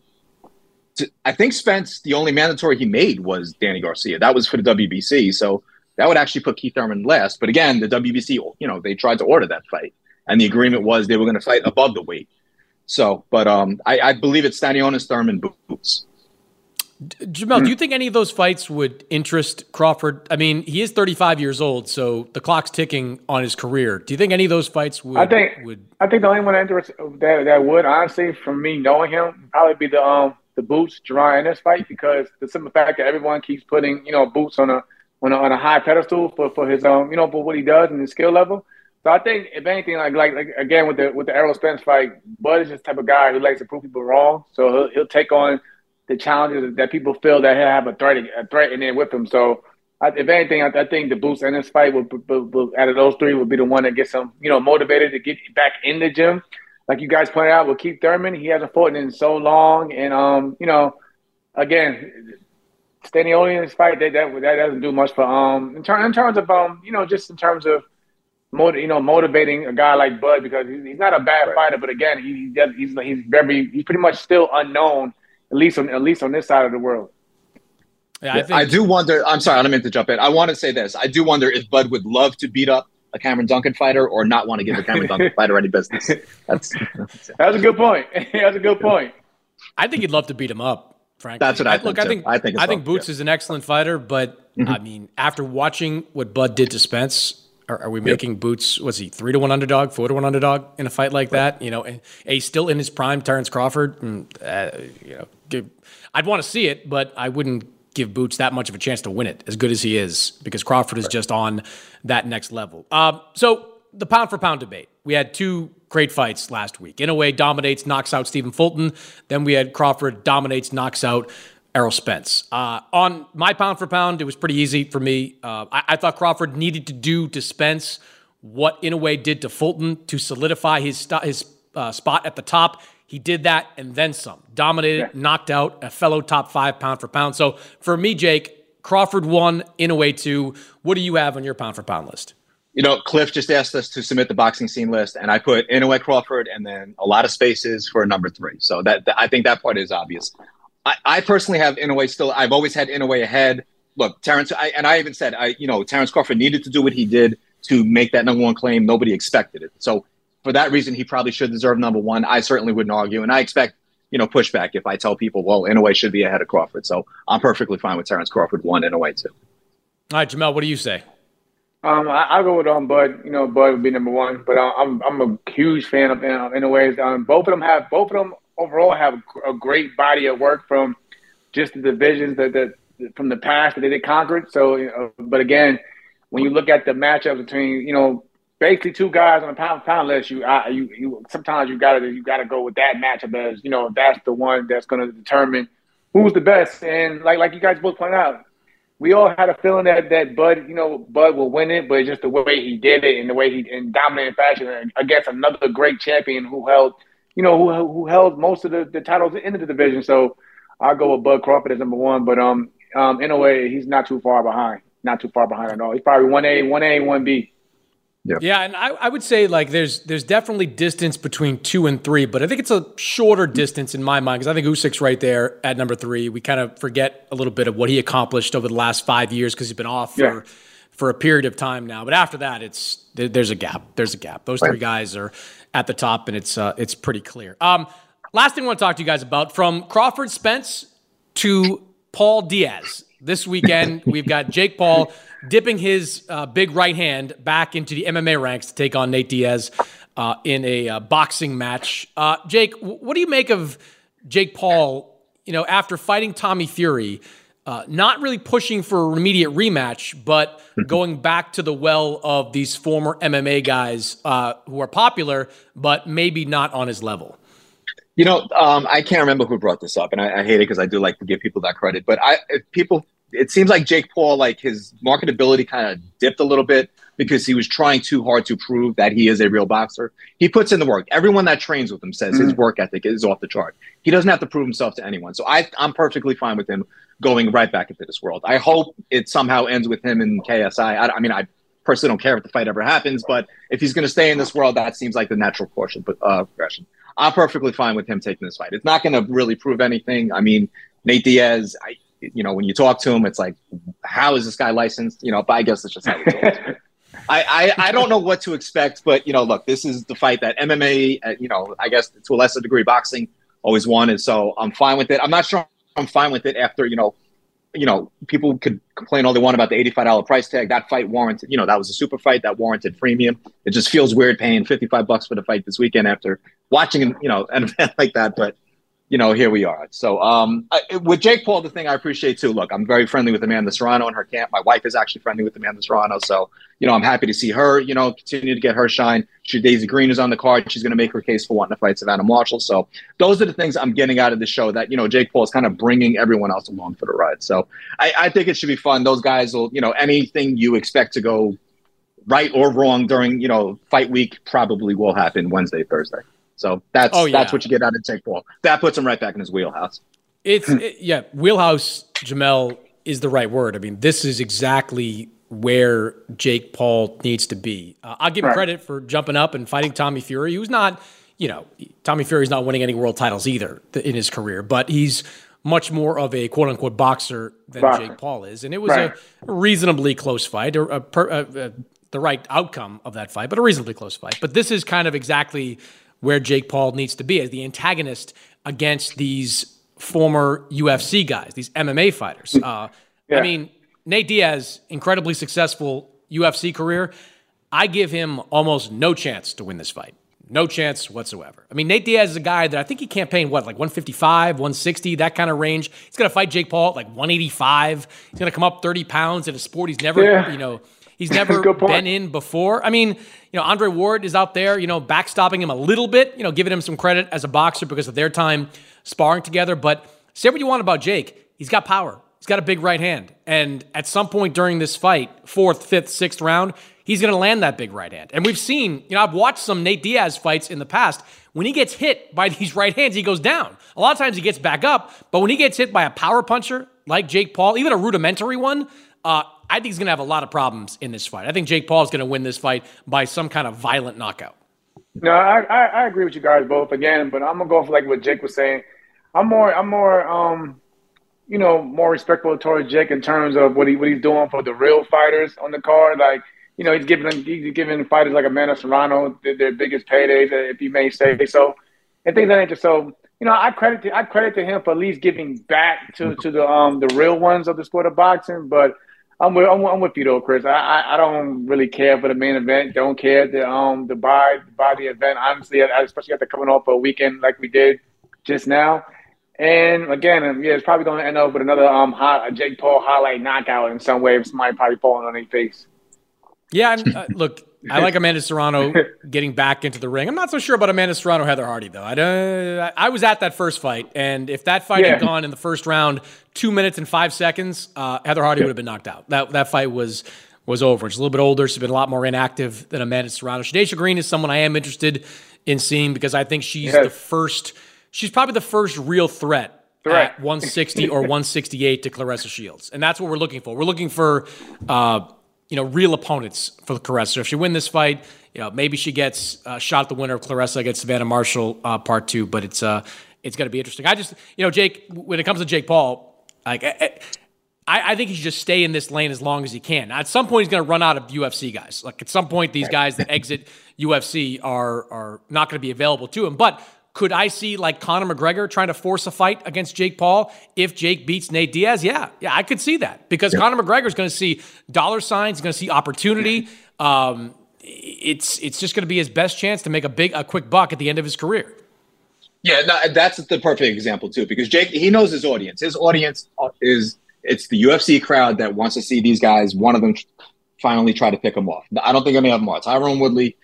to, I think Spence, the only mandatory he made was Danny Garcia. That was for the WBC. So that would actually put Keith Thurman last. But again, the WBC, you know, they tried to order that fight. And the agreement was they were going to fight above the weight. So, but um, I, I believe it's Stanionis, Thurman, Boots. Jamel, do you think any of those fights would interest Crawford? I mean, he is 35 years old, so the clock's ticking on his career. Do you think any of those fights would? I think would I think the only one that interest that that would honestly, from me knowing him, probably be the um the Boots Jaron Ennis fight because the simple fact that everyone keeps putting you know Boots on a on a, on a high pedestal for, for his um you know for what he does and his skill level. So I think if anything, like like, like again with the with the Errol Spence fight, Bud is this type of guy who likes to prove people wrong. So he'll, he'll take on the challenges that people feel that have a threat a threat in there with him. So I, if anything, I, I think the Boots Ennis fight will, will, will, out of those three will be the one that gets him, you know, motivated to get back in the gym. Like you guys pointed out with Keith Thurman, he hasn't fought in so long, and um, you know, again, Stanioli in this fight that, that that doesn't do much for um in, ter- in terms of um you know just in terms of motiv- you know motivating a guy like Bud because he's, he's not a bad fighter, but again he, he does, he's he's very he's pretty much still unknown at least on at least on this side of the world. Yeah, I think I do wonder. I'm sorry, I don't mean to jump in. I want to say this. I do wonder if Bud would love to beat up a Cameron Dunkin fighter or not want to give a Cameron Dunkin fighter any business. That's That's a good point. That's a good point. I think he'd love to beat him up. Frankly, That's what I think, look. I think I think I think well, Boots is an excellent fighter, but I mean, after watching what Bud did to Spence, are, are we making Boots? Was he three to one underdog, four to one underdog in a fight like that? You know, and a still in his prime, Terence Crawford. And, uh, you know, give, I'd want to see it, but I wouldn't give Boots that much of a chance to win it, as good as he is, because Crawford is just on that next level. Um, so the pound for pound debate. We had two great fights last week. Inoue, dominates, knocks out Stephen Fulton. Then we had Crawford dominates, knocks out Errol Spence. Uh, on my pound for pound, it was pretty easy for me. Uh, I, I, thought Crawford needed to do to Spence what Inoue did to Fulton to solidify his, st- his uh, spot at the top. He did that and then some. Dominated, yeah. knocked out a fellow top five pound for pound. So for me, Jake, Crawford one, Inoue two. What do you have on your pound for pound list? You know, Cliff just asked us to submit the boxing scene list, and I put Inoue Crawford and then a lot of spaces for number three. So that, that I think that part is obvious. I, I personally have Inoue still. I've always had Inoue ahead. Look, Terence, I, and I even said, I you know, Terence Crawford needed to do what he did to make that number one claim. Nobody expected it. So for that reason, he probably should deserve number one. I certainly wouldn't argue, and I expect you know pushback if I tell people, well, Inoue should be ahead of Crawford. So I'm perfectly fine with Terence Crawford one Inoue two. All right, Jamel, what do you say? Um, I, will go with um Bud. You know, Bud would be number one, but uh, I'm I'm a huge fan of uh, Inoue. Um, both of them have both of them overall have a great body of work from just the divisions that, that from the past that they did conquered. So, you know, but again, when you look at the matchup between you know basically two guys on a pound pound list, you you you sometimes you gotta you gotta go with that matchup as you know that's the one that's to determine who's the best. And like like you guys both point out, we all had a feeling that that Bud you know Bud will win it, but just the way he did it and the way he in dominant fashion against another great champion who held you know who who held most of the, the titles in the division. So I'll go with Bud Crawford as number one, but um um in a way he's not too far behind, not too far behind at all. He's probably one A, one A, one B. Yeah. yeah, and I, I would say like there's there's definitely distance between two and three, but I think it's a shorter distance in my mind because I think Usyk's right there at number three. We kind of forget a little bit of what he accomplished over the last five years because he's been off yeah. for for a period of time now. But after that, it's there, there's a gap. There's a gap. Those right. three guys are at the top, and it's uh, it's pretty clear. Um, last thing I want to talk to you guys about from Crawford Spence to Paul Diaz. This weekend, we've got Jake Paul dipping his uh, big right hand back into the MMA ranks to take on Nate Diaz uh, in a uh, boxing match. Uh, Jake, what do you make of Jake Paul? You know, after fighting Tommy Fury, uh, not really pushing for an immediate rematch, but going back to the well of these former MMA guys uh, who are popular, but maybe not on his level. You know, um, I can't remember who brought this up, and I, I hate it because I do like to give people that credit. But I, people, it seems like Jake Paul, like his marketability kind of dipped a little bit because he was trying too hard to prove that he is a real boxer. He puts in the work. Everyone that trains with him says mm-hmm. his work ethic is off the chart. He doesn't have to prove himself to anyone. So I, I'm perfectly fine with him going right back into this world. I hope it somehow ends with him in KSI. I, I mean, I personally don't care if the fight ever happens, but if he's going to stay in this world, that seems like the natural course of uh, progression. I'm perfectly fine with him taking this fight. It's not going to really prove anything. I mean, Nate Diaz, I, you know, when you talk to him, it's like, how is this guy licensed? You know, but I guess it's just how it I, I, I don't know what to expect, but you know, look, this is the fight that MMA, uh, you know, I guess to a lesser degree, boxing always wanted. So I'm fine with it. I'm not sure I'm fine with it after you know you know, people could complain all they want about the $85 price tag. That fight warranted, you know, that was a super fight that warranted premium. It just feels weird paying 55 bucks for the fight this weekend after watching, you know, an event like that. But you know, here we are. So um, I, with Jake Paul, the thing I appreciate too. Look, I'm very friendly with Amanda Serrano in her camp. My wife is actually friendly with Amanda Serrano, so you know, I'm happy to see her. You know, continue to get her shine. Shadasia Green is on the card. She's going to make her case for wanting to fight Savannah Marshall. So those are the things I'm getting out of the show. That you know, Jake Paul is kind of bringing everyone else along for the ride. So I, I think it should be fun. Those guys will, you know, anything you expect to go right or wrong during you know fight week probably will happen Wednesday, Thursday. So that's oh, yeah. that's what you get out of Jake Paul. That puts him right back in his wheelhouse. It's it, yeah, wheelhouse. Jamel is the right word. I mean, this is exactly where Jake Paul needs to be. Uh, I'll give him credit for jumping up and fighting Tommy Fury, who's not, you know, Tommy Fury's not winning any world titles either in his career, but he's much more of a quote unquote boxer than boxer. Jake Paul is. And it was right. a reasonably close fight, a, a, a, the right outcome of that fight, but a reasonably close fight. But this is kind of exactly where Jake Paul needs to be as the antagonist against these former UFC guys, these MMA fighters. Uh, yeah. I mean, Nate Diaz, incredibly successful UFC career. I give him almost no chance to win this fight. No chance whatsoever. I mean, Nate Diaz is a guy that I think he campaigned, what, like 155, 160, that kind of range. He's going to fight Jake Paul at like 185. He's going to come up 30 pounds in a sport he's never, yeah. you know, He's never been in before. I mean, you know, Andre Ward is out there, you know, backstopping him a little bit, you know, giving him some credit as a boxer because of their time sparring together. But say what you want about Jake. he's got power. He's got a big right hand. And at some point during this fight, fourth, fifth, sixth round, he's going to land that big right hand. And we've seen, you know, I've watched some Nate Diaz fights in the past. When he gets hit by these right hands, he goes down. A lot of times he gets back up, but when he gets hit by a power puncher like Jake Paul, even a rudimentary one, uh, I think he's going to have a lot of problems in this fight. I think Jake Paul is going to win this fight by some kind of violent knockout. No, I, I, I agree with you guys both again, but I'm gonna go for like what Jake was saying. I'm more I'm more um you know more respectful towards Jake in terms of what he what he's doing for the real fighters on the card. Like you know he's giving he's giving fighters like Amanda Serrano their, their biggest paydays, if you may say so, and things like that. So you know I credit to, I credit to him for at least giving back to to the um the real ones of the sport of boxing, but. I'm with, I'm, with you though, Chris. I, I, I don't really care for the main event. Don't care the um the buy buy the event. Honestly, especially after coming off a weekend like we did just now. And again, yeah, it's probably going to end up with another um hot, a Jake Paul highlight knockout in some way. Somebody probably falling on their face. Yeah, uh, look, I like Amanda Serrano getting back into the ring. I'm not so sure about Amanda Serrano, Heather Hardy though. I don't. I was at that first fight, and if that fight yeah. had gone in the first round, two minutes and five seconds, uh, Heather Hardy yeah. would have been knocked out. That that fight was was over. She's a little bit older. She's been a lot more inactive than Amanda Serrano. Shadasia Green is someone I am interested in seeing because I think she's yes. the first. She's probably the first real threat at 160 or 168 to Claressa Shields, and that's what we're looking for. We're looking for. Uh, you know, real opponents for Claressa. So if she win this fight, you know, maybe she gets uh, shot the winner of Claressa against Savannah Marshall uh, part two. But it's uh, it's going to be interesting. I just, you know, Jake, when it comes to Jake Paul, like. I, I, think he should just stay in this lane as long as he can. At some point, he's going to run out of UFC guys. Like at some point, these guys that exit UFC are are not going to be available to him. But could I see like Conor McGregor trying to force a fight against Jake Paul if Jake beats Nate Diaz? Yeah, yeah, I could see that because yeah. Conor McGregor is going to see dollar signs, going to see opportunity. Um, it's it's just going to be his best chance to make a big a quick buck at the end of his career. Yeah, no, that's the perfect example too because Jake he knows his audience. His audience is it's the UFC crowd that wants to see these guys. One of them finally try to pick him off. I don't think any of them are. Tyron Woodley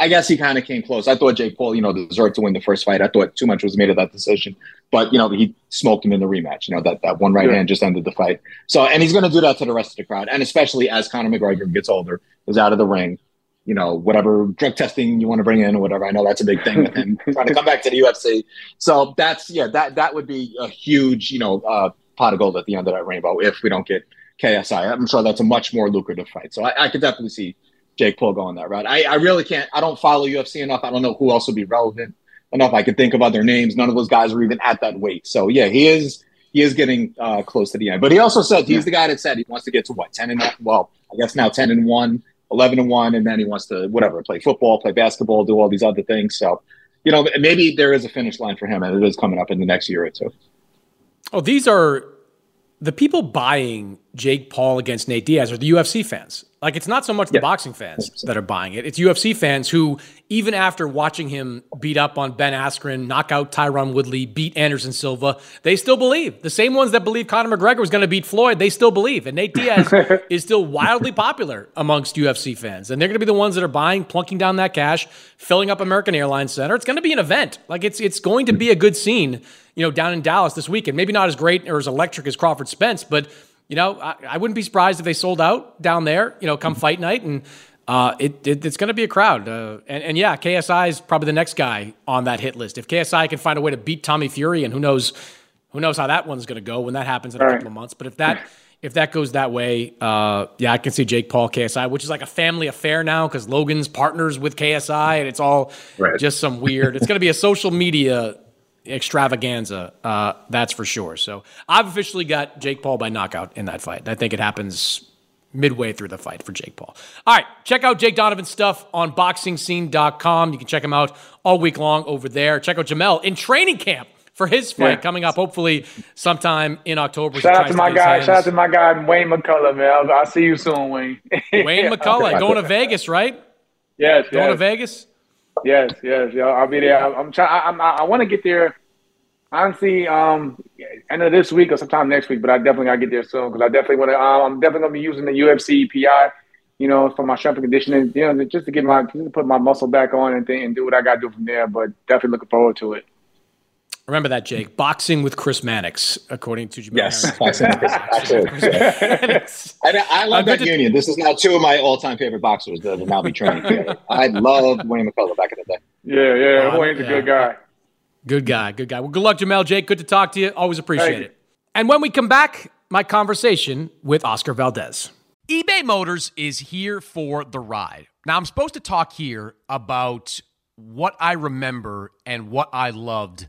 I guess he kind of came close. I thought Jake Paul, you know, deserved to win the first fight. I thought too much was made of that decision, but you know, he smoked him in the rematch. You know, that that one right yeah. hand just ended the fight. So, and he's going to do that to the rest of the crowd, and especially as Conor McGregor gets older, is out of the ring. You know, whatever drug testing you want to bring in or whatever. I know that's a big thing with him trying to come back to the UFC. So that's yeah, that that would be a huge, you know, uh, pot of gold at the end of that rainbow if we don't get KSI. I'm sure that's a much more lucrative fight. So I, I could definitely see Jake Paul going that route. I, I really can't. I don't follow UFC enough. I don't know who else would be relevant enough. I could think of other names. None of those guys are even at that weight. So yeah, he is he is getting uh, close to the end. But he also said he's the guy that said he wants to get to what ten and well, I guess now ten and one. 11 and 1 and then he wants to whatever play football play basketball do all these other things so you know maybe there is a finish line for him and it is coming up in the next year or two oh these are the people buying Jake Paul against Nate Diaz are the UFC fans. Like it's not so much the boxing fans that are buying it. It's UFC fans who, even after watching him beat up on Ben Askren, knock out Tyron Woodley, beat Anderson Silva, they still believe. The same ones that believe Conor McGregor was going to beat Floyd, they still believe. And Nate Diaz is still wildly popular amongst UFC fans. And they're going to be the ones that are buying, plunking down that cash, filling up American Airlines Center. It's going to be an event. Like it's it's going to be a good scene, you know, down in Dallas this weekend. Maybe not as great or as electric as Crawford Spence, but you know, I, I, wouldn't be surprised if they sold out down there, you know, come fight night. And uh, it, it, it's going to be a crowd. Uh, and, and yeah, KSI is probably the next guy on that hit list. If KSI can find a way to beat Tommy Fury, and who knows, who knows how that one's going to go when that happens in a couple of months. But if that if that goes that way, uh, yeah, I can see Jake Paul KSI, which is like a family affair now because Logan's partners with KSI, and it's all right. just some weird. It's going to be a social media extravaganza, uh, that's for sure. So I've officially got Jake Paul by knockout in that fight. I think it happens midway through the fight for Jake Paul. All right, check out Jake Donovan's stuff on boxingscene.com. You can check him out all week long over there. Check out Jamel in training camp for his fight yeah. coming up, hopefully sometime in October. Shout out to my guy. Shout out to my guy Wayne McCullough, man. I'll, I'll see you soon, Wayne. Wayne McCullough going to Vegas, right? Yes. Going yes. to Vegas. Yes, yes, yeah. I'll be there. I'm, I'm trying. I, I want to get there. Honestly, um, end of this week or sometime next week, but I definitely gotta get there soon because I definitely want to. Um, I'm definitely gonna be using the UFC PI, you know, for my strength and conditioning, you know, just to get my just to put my muscle back on and, th- and do what I gotta do from there. But definitely looking forward to it. Remember that, Jake? Boxing with Chris Mannix, according to Jamel. Yes, boxing with Chris, absolutely. I, I love that union. This is now two of my all-time favorite boxers that will now be training together. I loved Wayne McCullough back in the day. Yeah, yeah, uh, Wayne's yeah. a good guy. Good guy, good guy. Well, good luck, Jamel. Jake, good to talk to you. Always appreciate it. And when we come back, my conversation with Oscar Valdez. eBay Motors is here for the ride. Now, I'm supposed to talk here about what I remember and what I loved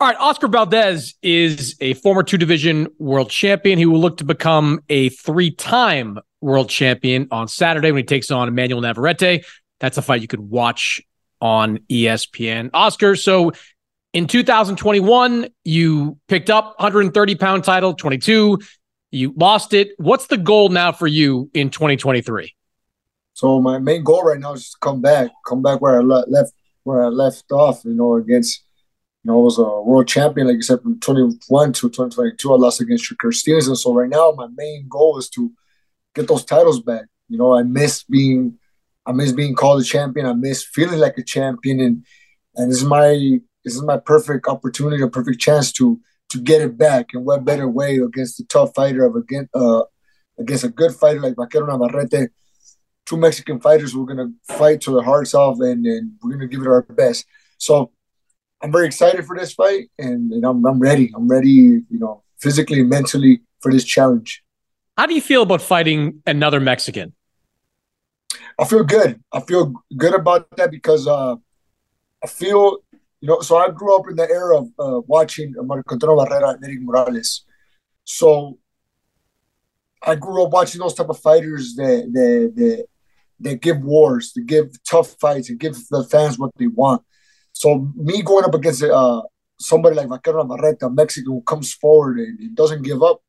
All right, Oscar Valdez is a former two division world champion. He will look to become a three time world champion on Saturday when he takes on Emmanuel Navarrete. That's a fight you could watch on ESPN. Oscar, so in 2021, you picked up 130 pound title, 22. You lost it. What's the goal now for you in 2023? So my main goal right now is to come back, come back where I left, where I left off. You know, against you know, I was a world champion, like you said, from 21 to 2022. I lost against Shakur Stevenson. So right now, my main goal is to get those titles back. You know, I miss being, I miss being called a champion. I miss feeling like a champion, and and this is my this is my perfect opportunity, a perfect chance to to get it back. And what better way against the tough fighter of against uh against a good fighter like Vaquero Navarrete. Two Mexican fighters, we're gonna fight to the hearts off, and, and we're gonna give it our best. So I'm very excited for this fight, and, and I'm, I'm ready. I'm ready, you know, physically and mentally for this challenge. How do you feel about fighting another Mexican? I feel good. I feel good about that because uh, I feel, you know, so I grew up in the era of uh, watching Marco Antonio Barrera and Erik Morales. So I grew up watching those type of fighters that that that, that give wars, that give tough fights, and give the fans what they want. So me going up against uh, somebody like Vaquero Navarrete, Mexican who comes forward and, doesn't give up,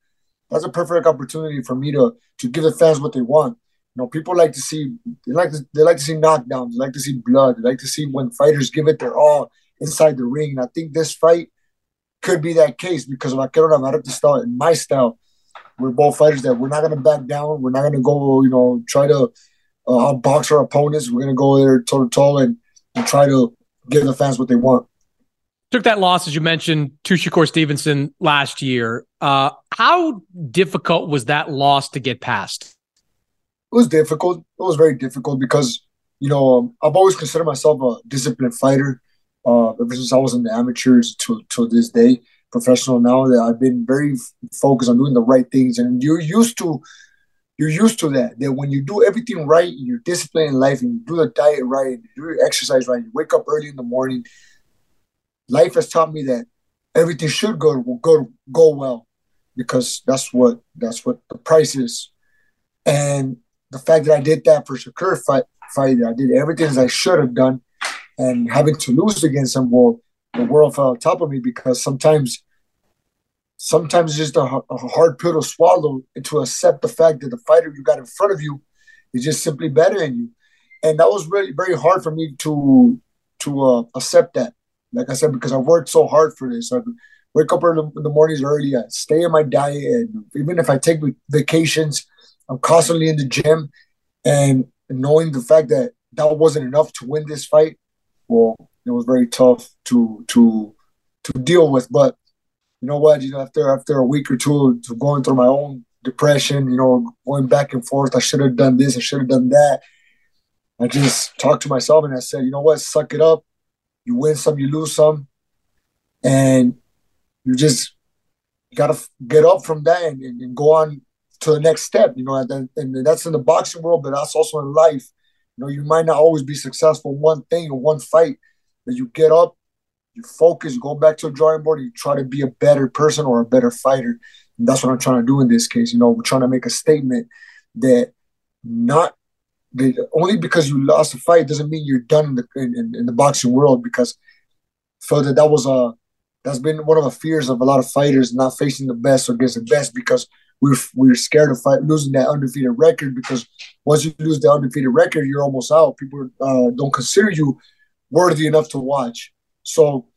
that's a perfect opportunity for me to to give the fans what they want. You know, people like to see they like to they like to see knockdowns, they like to see blood, they like to see when fighters give it their all inside the ring. And I think this fight could be that case because Vaquero Navarrete style and my style, we're both fighters that we're not gonna back down. We're not gonna go, you know, try to uh, box our opponents. We're gonna go there toe to toe and, and try to give the fans what they want. Took that loss, as you mentioned, to Shakur Stevenson last year. Uh, how difficult was that loss to get past? It was difficult. It was very difficult because, you know, um, I've always considered myself a disciplined fighter. Uh, ever since I was in the amateurs to, to this day, professional now, that I've been very focused on doing the right things. And you're used to you're used to that. That when you do everything right, you're disciplined in life, and you do the diet right, and you do your exercise right, you wake up early in the morning. Life has taught me that everything should go go go well, because that's what that's what the price is. And the fact that I did that for Shakur fight, fight I did everything as I should have done, and having to lose against him, well, the world fell on top of me because sometimes, sometimes it's just a, a hard pill to swallow and to accept the fact that the fighter you got in front of you is just simply better than you, and that was really very hard for me to to uh, accept that. Like I said, because I worked so hard for this. I wake up early in the mornings early. I stay in my diet, and even if I take vacations, I'm constantly in the gym. And knowing the fact that that wasn't enough to win this fight, well, it was very tough to to to deal with. But you know what? You know, after after a week or two of going through my own depression, you know, going back and forth, I should have done this, I should have done that. I just talked to myself and I said, you know what, suck it up. You win some, you lose some, and you just got to get up from that and, and, go on to the next step. You know, and, and that's in the boxing world, but that's also in life. You know, you might not always be successful one thing or one fight, but you get up, you focus, you go back to the drawing board, you try to be a better person or a better fighter. And that's what I'm trying to do in this case. You know, we're trying to make a statement that not only because you lost a fight doesn't mean you're done in the in, in the boxing world. Because felt that that was a that's been one of the fears of a lot of fighters not facing the best or against the best because we're we're scared of fight, losing that undefeated record because once you lose the undefeated record, you're almost out. People uh, don't consider you worthy enough to watch. So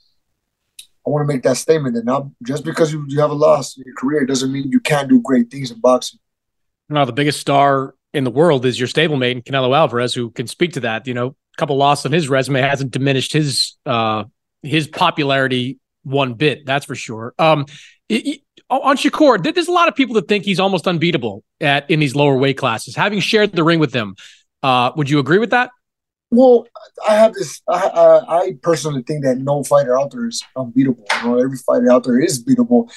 I want to make that statement that not just because you, you have a loss in your career doesn't mean you can't do great things in boxing. Now, the biggest star in the world is your stablemate, Canelo Alvarez, who can speak to that. You know, a couple losses on his resume hasn't diminished his uh, his popularity one bit. That's for sure. Um, it, it, on Shakur, there's a lot of people that think he's almost unbeatable at in these lower weight classes. Having shared the ring with him, uh, would you agree with that? Well, I have this. I, I, I personally think that no fighter out there is unbeatable. You know, every fighter out there is beatable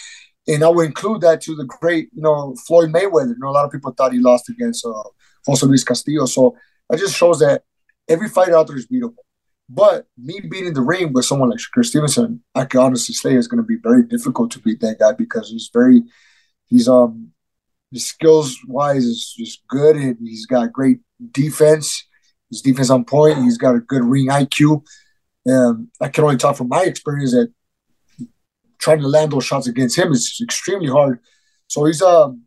and I would include that to the great, you know, Floyd Mayweather. You know, a lot of people thought he lost against uh, Jose Luis Castillo. So it just shows that every fighter out there is beatable. But me beating the ring with someone like Shakur Stevenson, I can honestly say is going to be very difficult to beat that guy because he's very, he's um, his skills wise is just good and he's got great defense. His defense on point. He's got a good ring IQ. And I can only talk from my experience that trying to land those shots against him is extremely hard. So he's um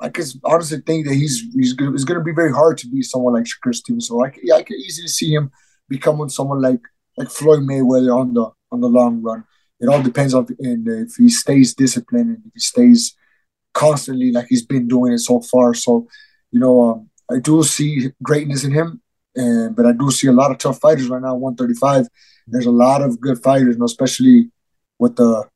I just honestly think that he's he's gonna, it's going to be very hard to beat someone like Shakur. So I yeah, I can easily see him becoming someone like like Floyd Mayweather on the on the long run. It all depends on if he stays disciplined and if he stays constantly like he's been doing it so far. So you know um, I do see greatness in him, and but I do see a lot of tough fighters right now. 135. There's a lot of good fighters, you know, especially with the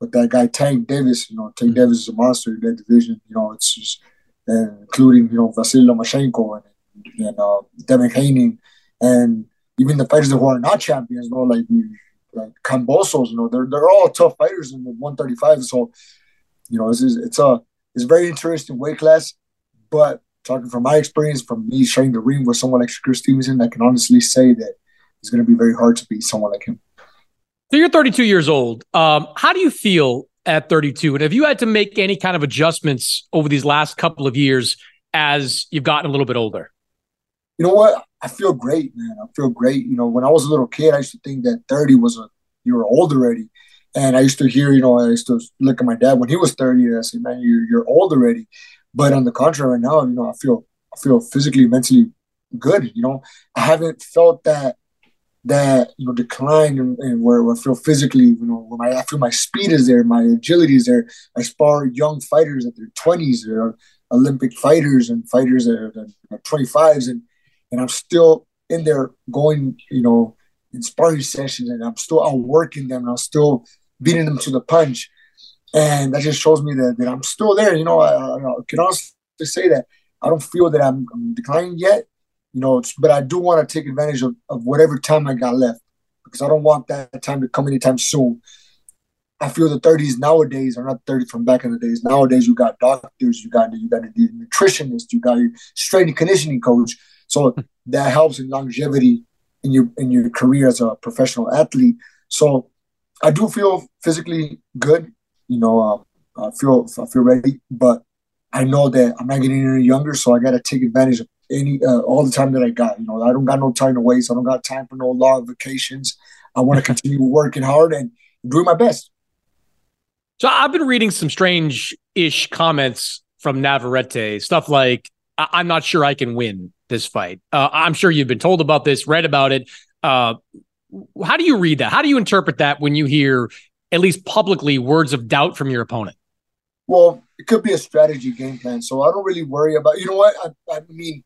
but that guy Tank Davis, you know, Tank mm-hmm. Davis is a monster in that division. You know, it's just including you know Vasily Lomachenko and and uh, Devin Haney, and even the fighters who are not champions, you know, like like Kambosos, you know, they're they're all tough fighters in the 135. So, you know, it's it's a it's a very interesting weight class. But talking from my experience, from me sharing the ring with someone like Shakur Stevenson, I can honestly say that it's going to be very hard to beat someone like him. So you're 32 years old. Um, how do you feel at 32? And have you had to make any kind of adjustments over these last couple of years as you've gotten a little bit older? You know what? I feel great, man. I feel great. You know, when I was a little kid, I used to think that 30 was a you were old already. And I used to hear, you know, I used to look at my dad when he was 30 and I said, man, you're, you're old already. But on the contrary, right now, you know, I feel I feel physically, mentally good. You know, I haven't felt that that you know decline and, and where, where, I feel physically, you know, where my, I feel my speed is there, my agility is there. I spar young fighters at their twenties, or Olympic fighters and fighters twenty fives, and and I'm still in there going, you know, in sparring sessions, and I'm still outworking them, and I'm still beating them to the punch, and that just shows me that, that I'm still there. You know, I, I, can honestly say that I don't feel that I'm, I'm declining yet you know, but I do want to take advantage of, of whatever time I got left because I don't want that time to come anytime soon. I feel the 30s nowadays are not 30 from back in the days. Nowadays, you got doctors, you got you got a nutritionist, you got your strength and conditioning coach. So that helps in longevity in your in your career as a professional athlete. So I do feel physically good. You know, uh, I feel I feel ready, but I know that I'm not getting any younger, so I got to take advantage of any uh, all the time that I got. You know, I don't got no time to waste. I don't got time for no long vacations. I want to continue working hard and doing my best. So I've been reading some strange-ish comments from Navarrete, stuff like I- am not sure I can win this fight. Uh, I'm sure you've been told about this, read about it. Uh, how do you read that? How do you interpret that when you hear, at least publicly, words of doubt from your opponent? Well, it could be a strategy game plan. So I don't really worry about. You know what? I, I mean,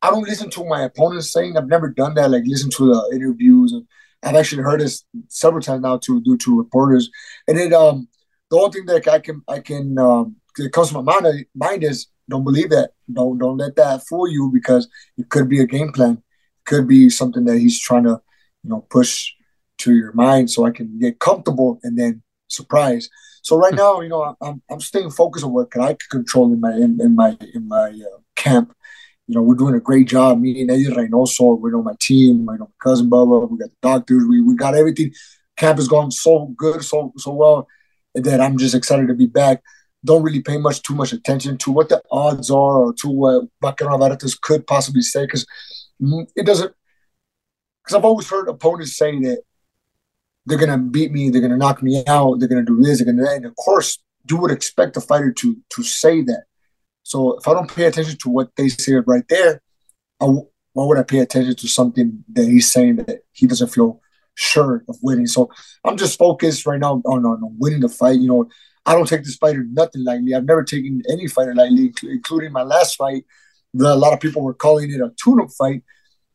I don't listen to my opponents saying. I've never done that. Like listen to the interviews, and I've actually heard this several times now to due to reporters. And it um the only thing that I can I can um it comes to my mind mind is don't believe that. Don't don't let that fool you because it could be a game plan. It could be something that he's trying to you know push to your mind so I can get comfortable and then surprise. So right now, you know, I'm I'm staying focused on what can I can control in my in, in my in my uh, camp. You know, we're doing a great job. Me and Eddie Reynoso, we know my team. Know, my cousin Bubba, we got the doctors. We we got everything. Camp has gone so good, so so well, that I'm just excited to be back. Don't really pay much too much attention to what the odds are or to what Vaquero Navarrete could possibly say because it doesn't. Because I've always heard opponents saying that they're gonna beat me, they're gonna knock me out, they're gonna do this, they're gonna that. And of course, you would expect a fighter to to say that. So if I don't pay attention to what they say right there, why would I pay attention to something that he's saying that he doesn't feel sure of winning? So I'm just focused right now on, on winning the fight. You know, I don't take this fighter nothing lightly. I've never taken any fighter lightly, including my last fight. A lot of people were calling it a tune-up fight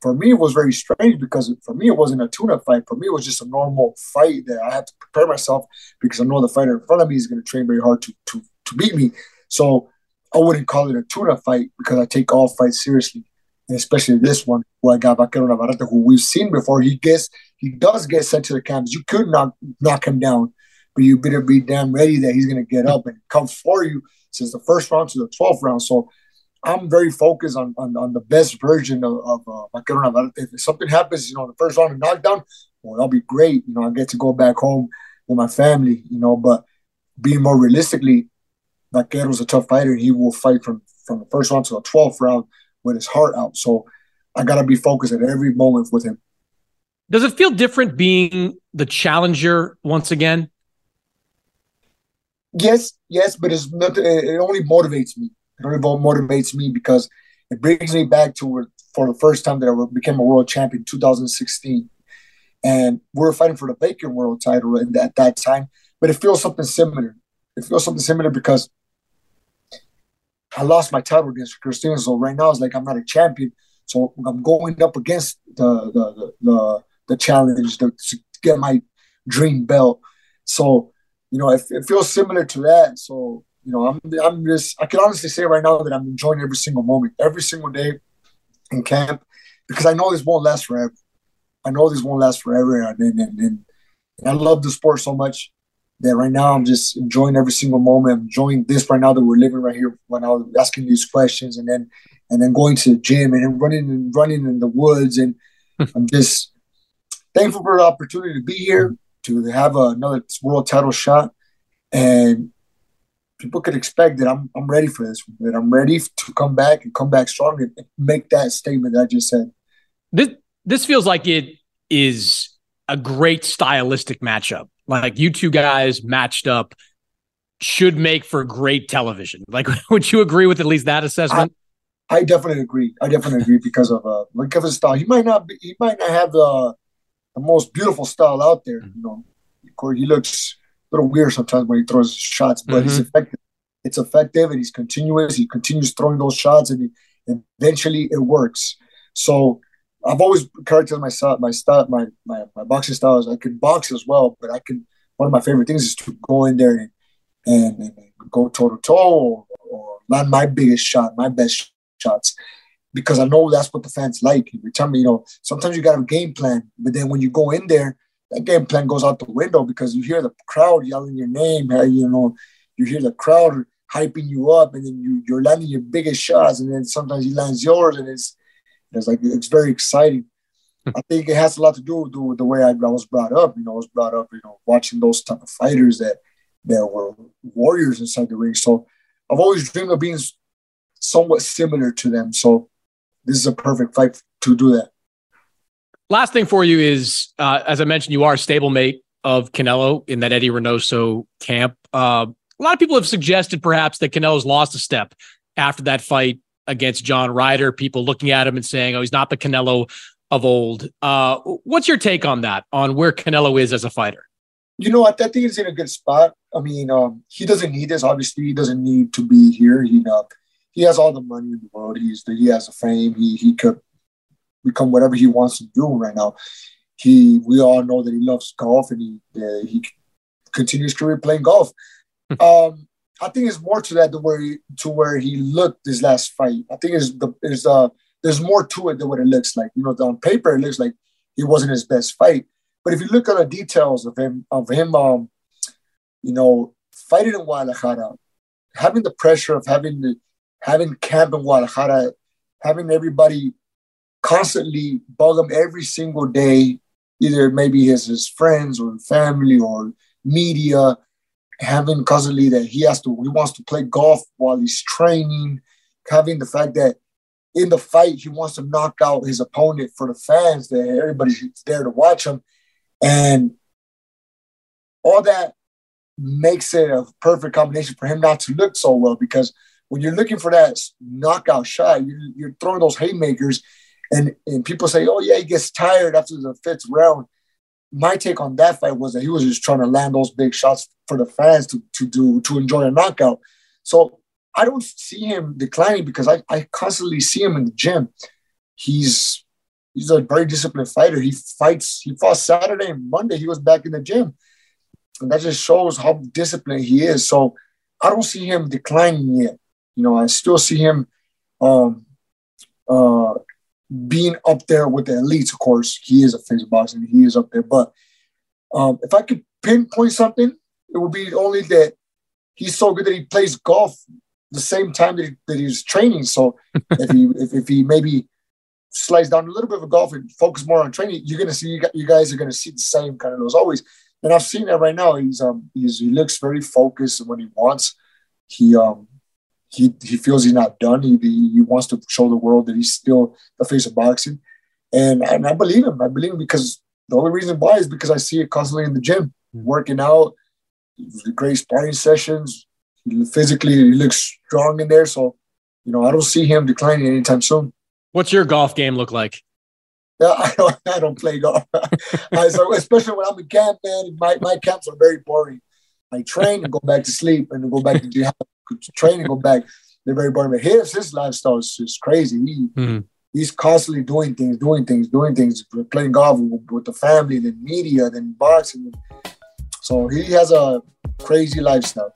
for me it was very strange because for me it wasn't a tune-up fight. For me it was just a normal fight that I had to prepare myself because I know the fighter in front of me is going to train very hard to to to beat me. So I wouldn't call it a tune-up fight because I take all fights seriously, and especially this one where I got Vaquero Navarrete, who we've seen before. He gets he does get sent to the camps. You could not knock him down, but you better be damn ready that he's going to get up and come for you since the first round to the twelfth round. So I'm very focused on, on, on the best version of, of uh, Vaquero If something happens, you know, the first round of knockdown, well, that'll be great. You know, I get to go back home with my family, you know, but being more realistically, Vaquero's a tough fighter. He will fight from, from the first round to the 12th round with his heart out. So I got to be focused at every moment with him. Does it feel different being the challenger once again? Yes, yes, but it's not, it only motivates me. It only motivates me because it brings me back to for the first time that I became a world champion in 2016. And we are fighting for the Baker world title at that, that time. But it feels something similar. It feels something similar because I lost my title against Christina. So right now it's like I'm not a champion. So I'm going up against the the the, the, the challenge to, to, get my dream belt. So, you know, it, it feels similar to that. So you know, I'm I'm just I can honestly say right now that I'm enjoying every single moment, every single day in camp, because I know this won't last forever. I know this won't last forever, and and, and, and I love the sport so much that right now I'm just enjoying every single moment. I'm enjoying this right now that we're living right here when I was asking these questions, and then and then going to the gym and then running and running in the woods, and I'm just thankful for the opportunity to be here to have another world title shot, and people could expect that I'm I'm ready for this, that I'm ready to come back and come back strong and make that statement that I just said. This this feels like it is a great stylistic matchup. Like you two guys matched up should make for great television. Like, would you agree with at least that assessment? I, I definitely agree. I definitely agree because of uh, like of his style. He might not be. He might not have the the most beautiful style out there. You know, of course, he looks little weird sometimes when he throws shots, but mm-hmm. it's effective. It's effective, and he's continuous. He continues throwing those shots, and, he, eventually it works. So I've always characterized myself, my style, my, my my boxing style is I can box as well, but I can. One of my favorite things is to go in there and and, and go toe to toe or land my biggest shot, my best shots, because I know that's what the fans like. Every time, you know, sometimes you got a game plan, but then when you go in there, that game plan goes out the window because you hear the crowd yelling your name. You know, you hear the crowd hyping you up, and then you, you're landing your biggest shots, and then sometimes he lands yours, and it's it's like it's very exciting. Hmm. I think it has a lot to do, do with the way I, I, was brought up. You know, I was brought up, you know, watching those type of fighters that that were warriors inside the ring. So I've always dreamed of being somewhat similar to them. So this is a perfect fight to do that. Last thing for you is, uh, as I mentioned, you are a stablemate of Canelo in that Eddie Reynoso camp. Uh, a lot of people have suggested perhaps that Canelo's lost a step after that fight against John Ryder. People looking at him and saying, "Oh, he's not the Canelo of old." Uh, what's your take on that? On where Canelo is as a fighter? You know, I, I think he's in a good spot. I mean, um, he doesn't need this. Obviously, he doesn't need to be here. He uh, he has all the money in the world. He's the, he has a fame. He he could become whatever he wants to do right now. He we all know that he loves golf and he uh, he continues career playing golf. um, I think it's more to that to where he, to where he looked this last fight. I think is the is uh there's more to it than what it looks like. You know, on paper it looks like he wasn't his best fight, but if you look at the details of him of him, um, you know, fighting in Guadalajara, having the pressure of having the having camp in Guadalajara, having everybody constantly bug him every single day, either maybe his his friends or family or media having constantly that he has to he wants to play golf while he's training, having the fact that in the fight he wants to knock out his opponent for the fans that everybody's there to watch him, and all that makes it a perfect combination for him not to look so well because when you're looking for that knockout shot, you're, you're throwing those haymakers, and and people say, oh yeah, he gets tired after the fifth round my take on that fight was that he was just trying to land those big shots for the fans to, to do to enjoy a knockout. So I don't see him declining because I, I constantly see him in the gym. He's he's a very disciplined fighter. He fights, he fought Saturday and Monday, he was back in the gym. And that just shows how disciplined he is. So I don't see him declining yet. You know, I still see him um uh being up there with the elites, of course, he is a face boxing. He is up there. But um, if I could pinpoint something, it would be only that he's so good that he plays golf the same time that, he, that he's training. So if he if, if he maybe slides down a little bit of a golf and focus more on training, you're gonna see you guys are gonna see the same kind of those always. And I've seen that right now. He's um he's he looks very focused and when he wants. He um he he feels he's not done. He, he wants to show the world that he's still the face of boxing, and and I believe him. I believe him because the only reason why is because I see it constantly in the gym, mm-hmm. working out, great sparring sessions. Physically, he looks strong in there. So, you know, I don't see him declining anytime soon. What's your golf game look like? Yeah, I don't, I don't play golf. so especially when I'm in camp, man, my, my camps are very boring. I train and go back to sleep and go back to the training, go back. They're very. But his his lifestyle is just crazy. He mm-hmm. he's constantly doing things, doing things, doing things, playing golf with, with the family, then media, then boxing. So he has a crazy lifestyle.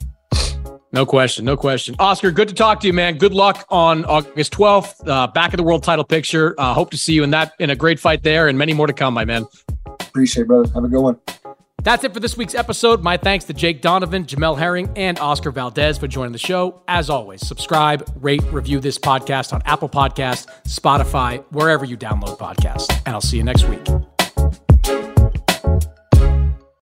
No question, no question. Oscar, good to talk to you, man. Good luck on August 12th. Uh, back of the world title picture. Uh, hope to see you in that in a great fight there, and many more to come, my man. Appreciate, it, brother. Have a good one. That's it for this week's episode. My thanks to Jake Donovan, Jamel Herring, and Oscar Valdez for joining the show. As always, subscribe, rate, review this podcast on Apple Podcast, Spotify, wherever you download podcasts. And I'll see you next week.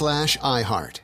slash iHeart.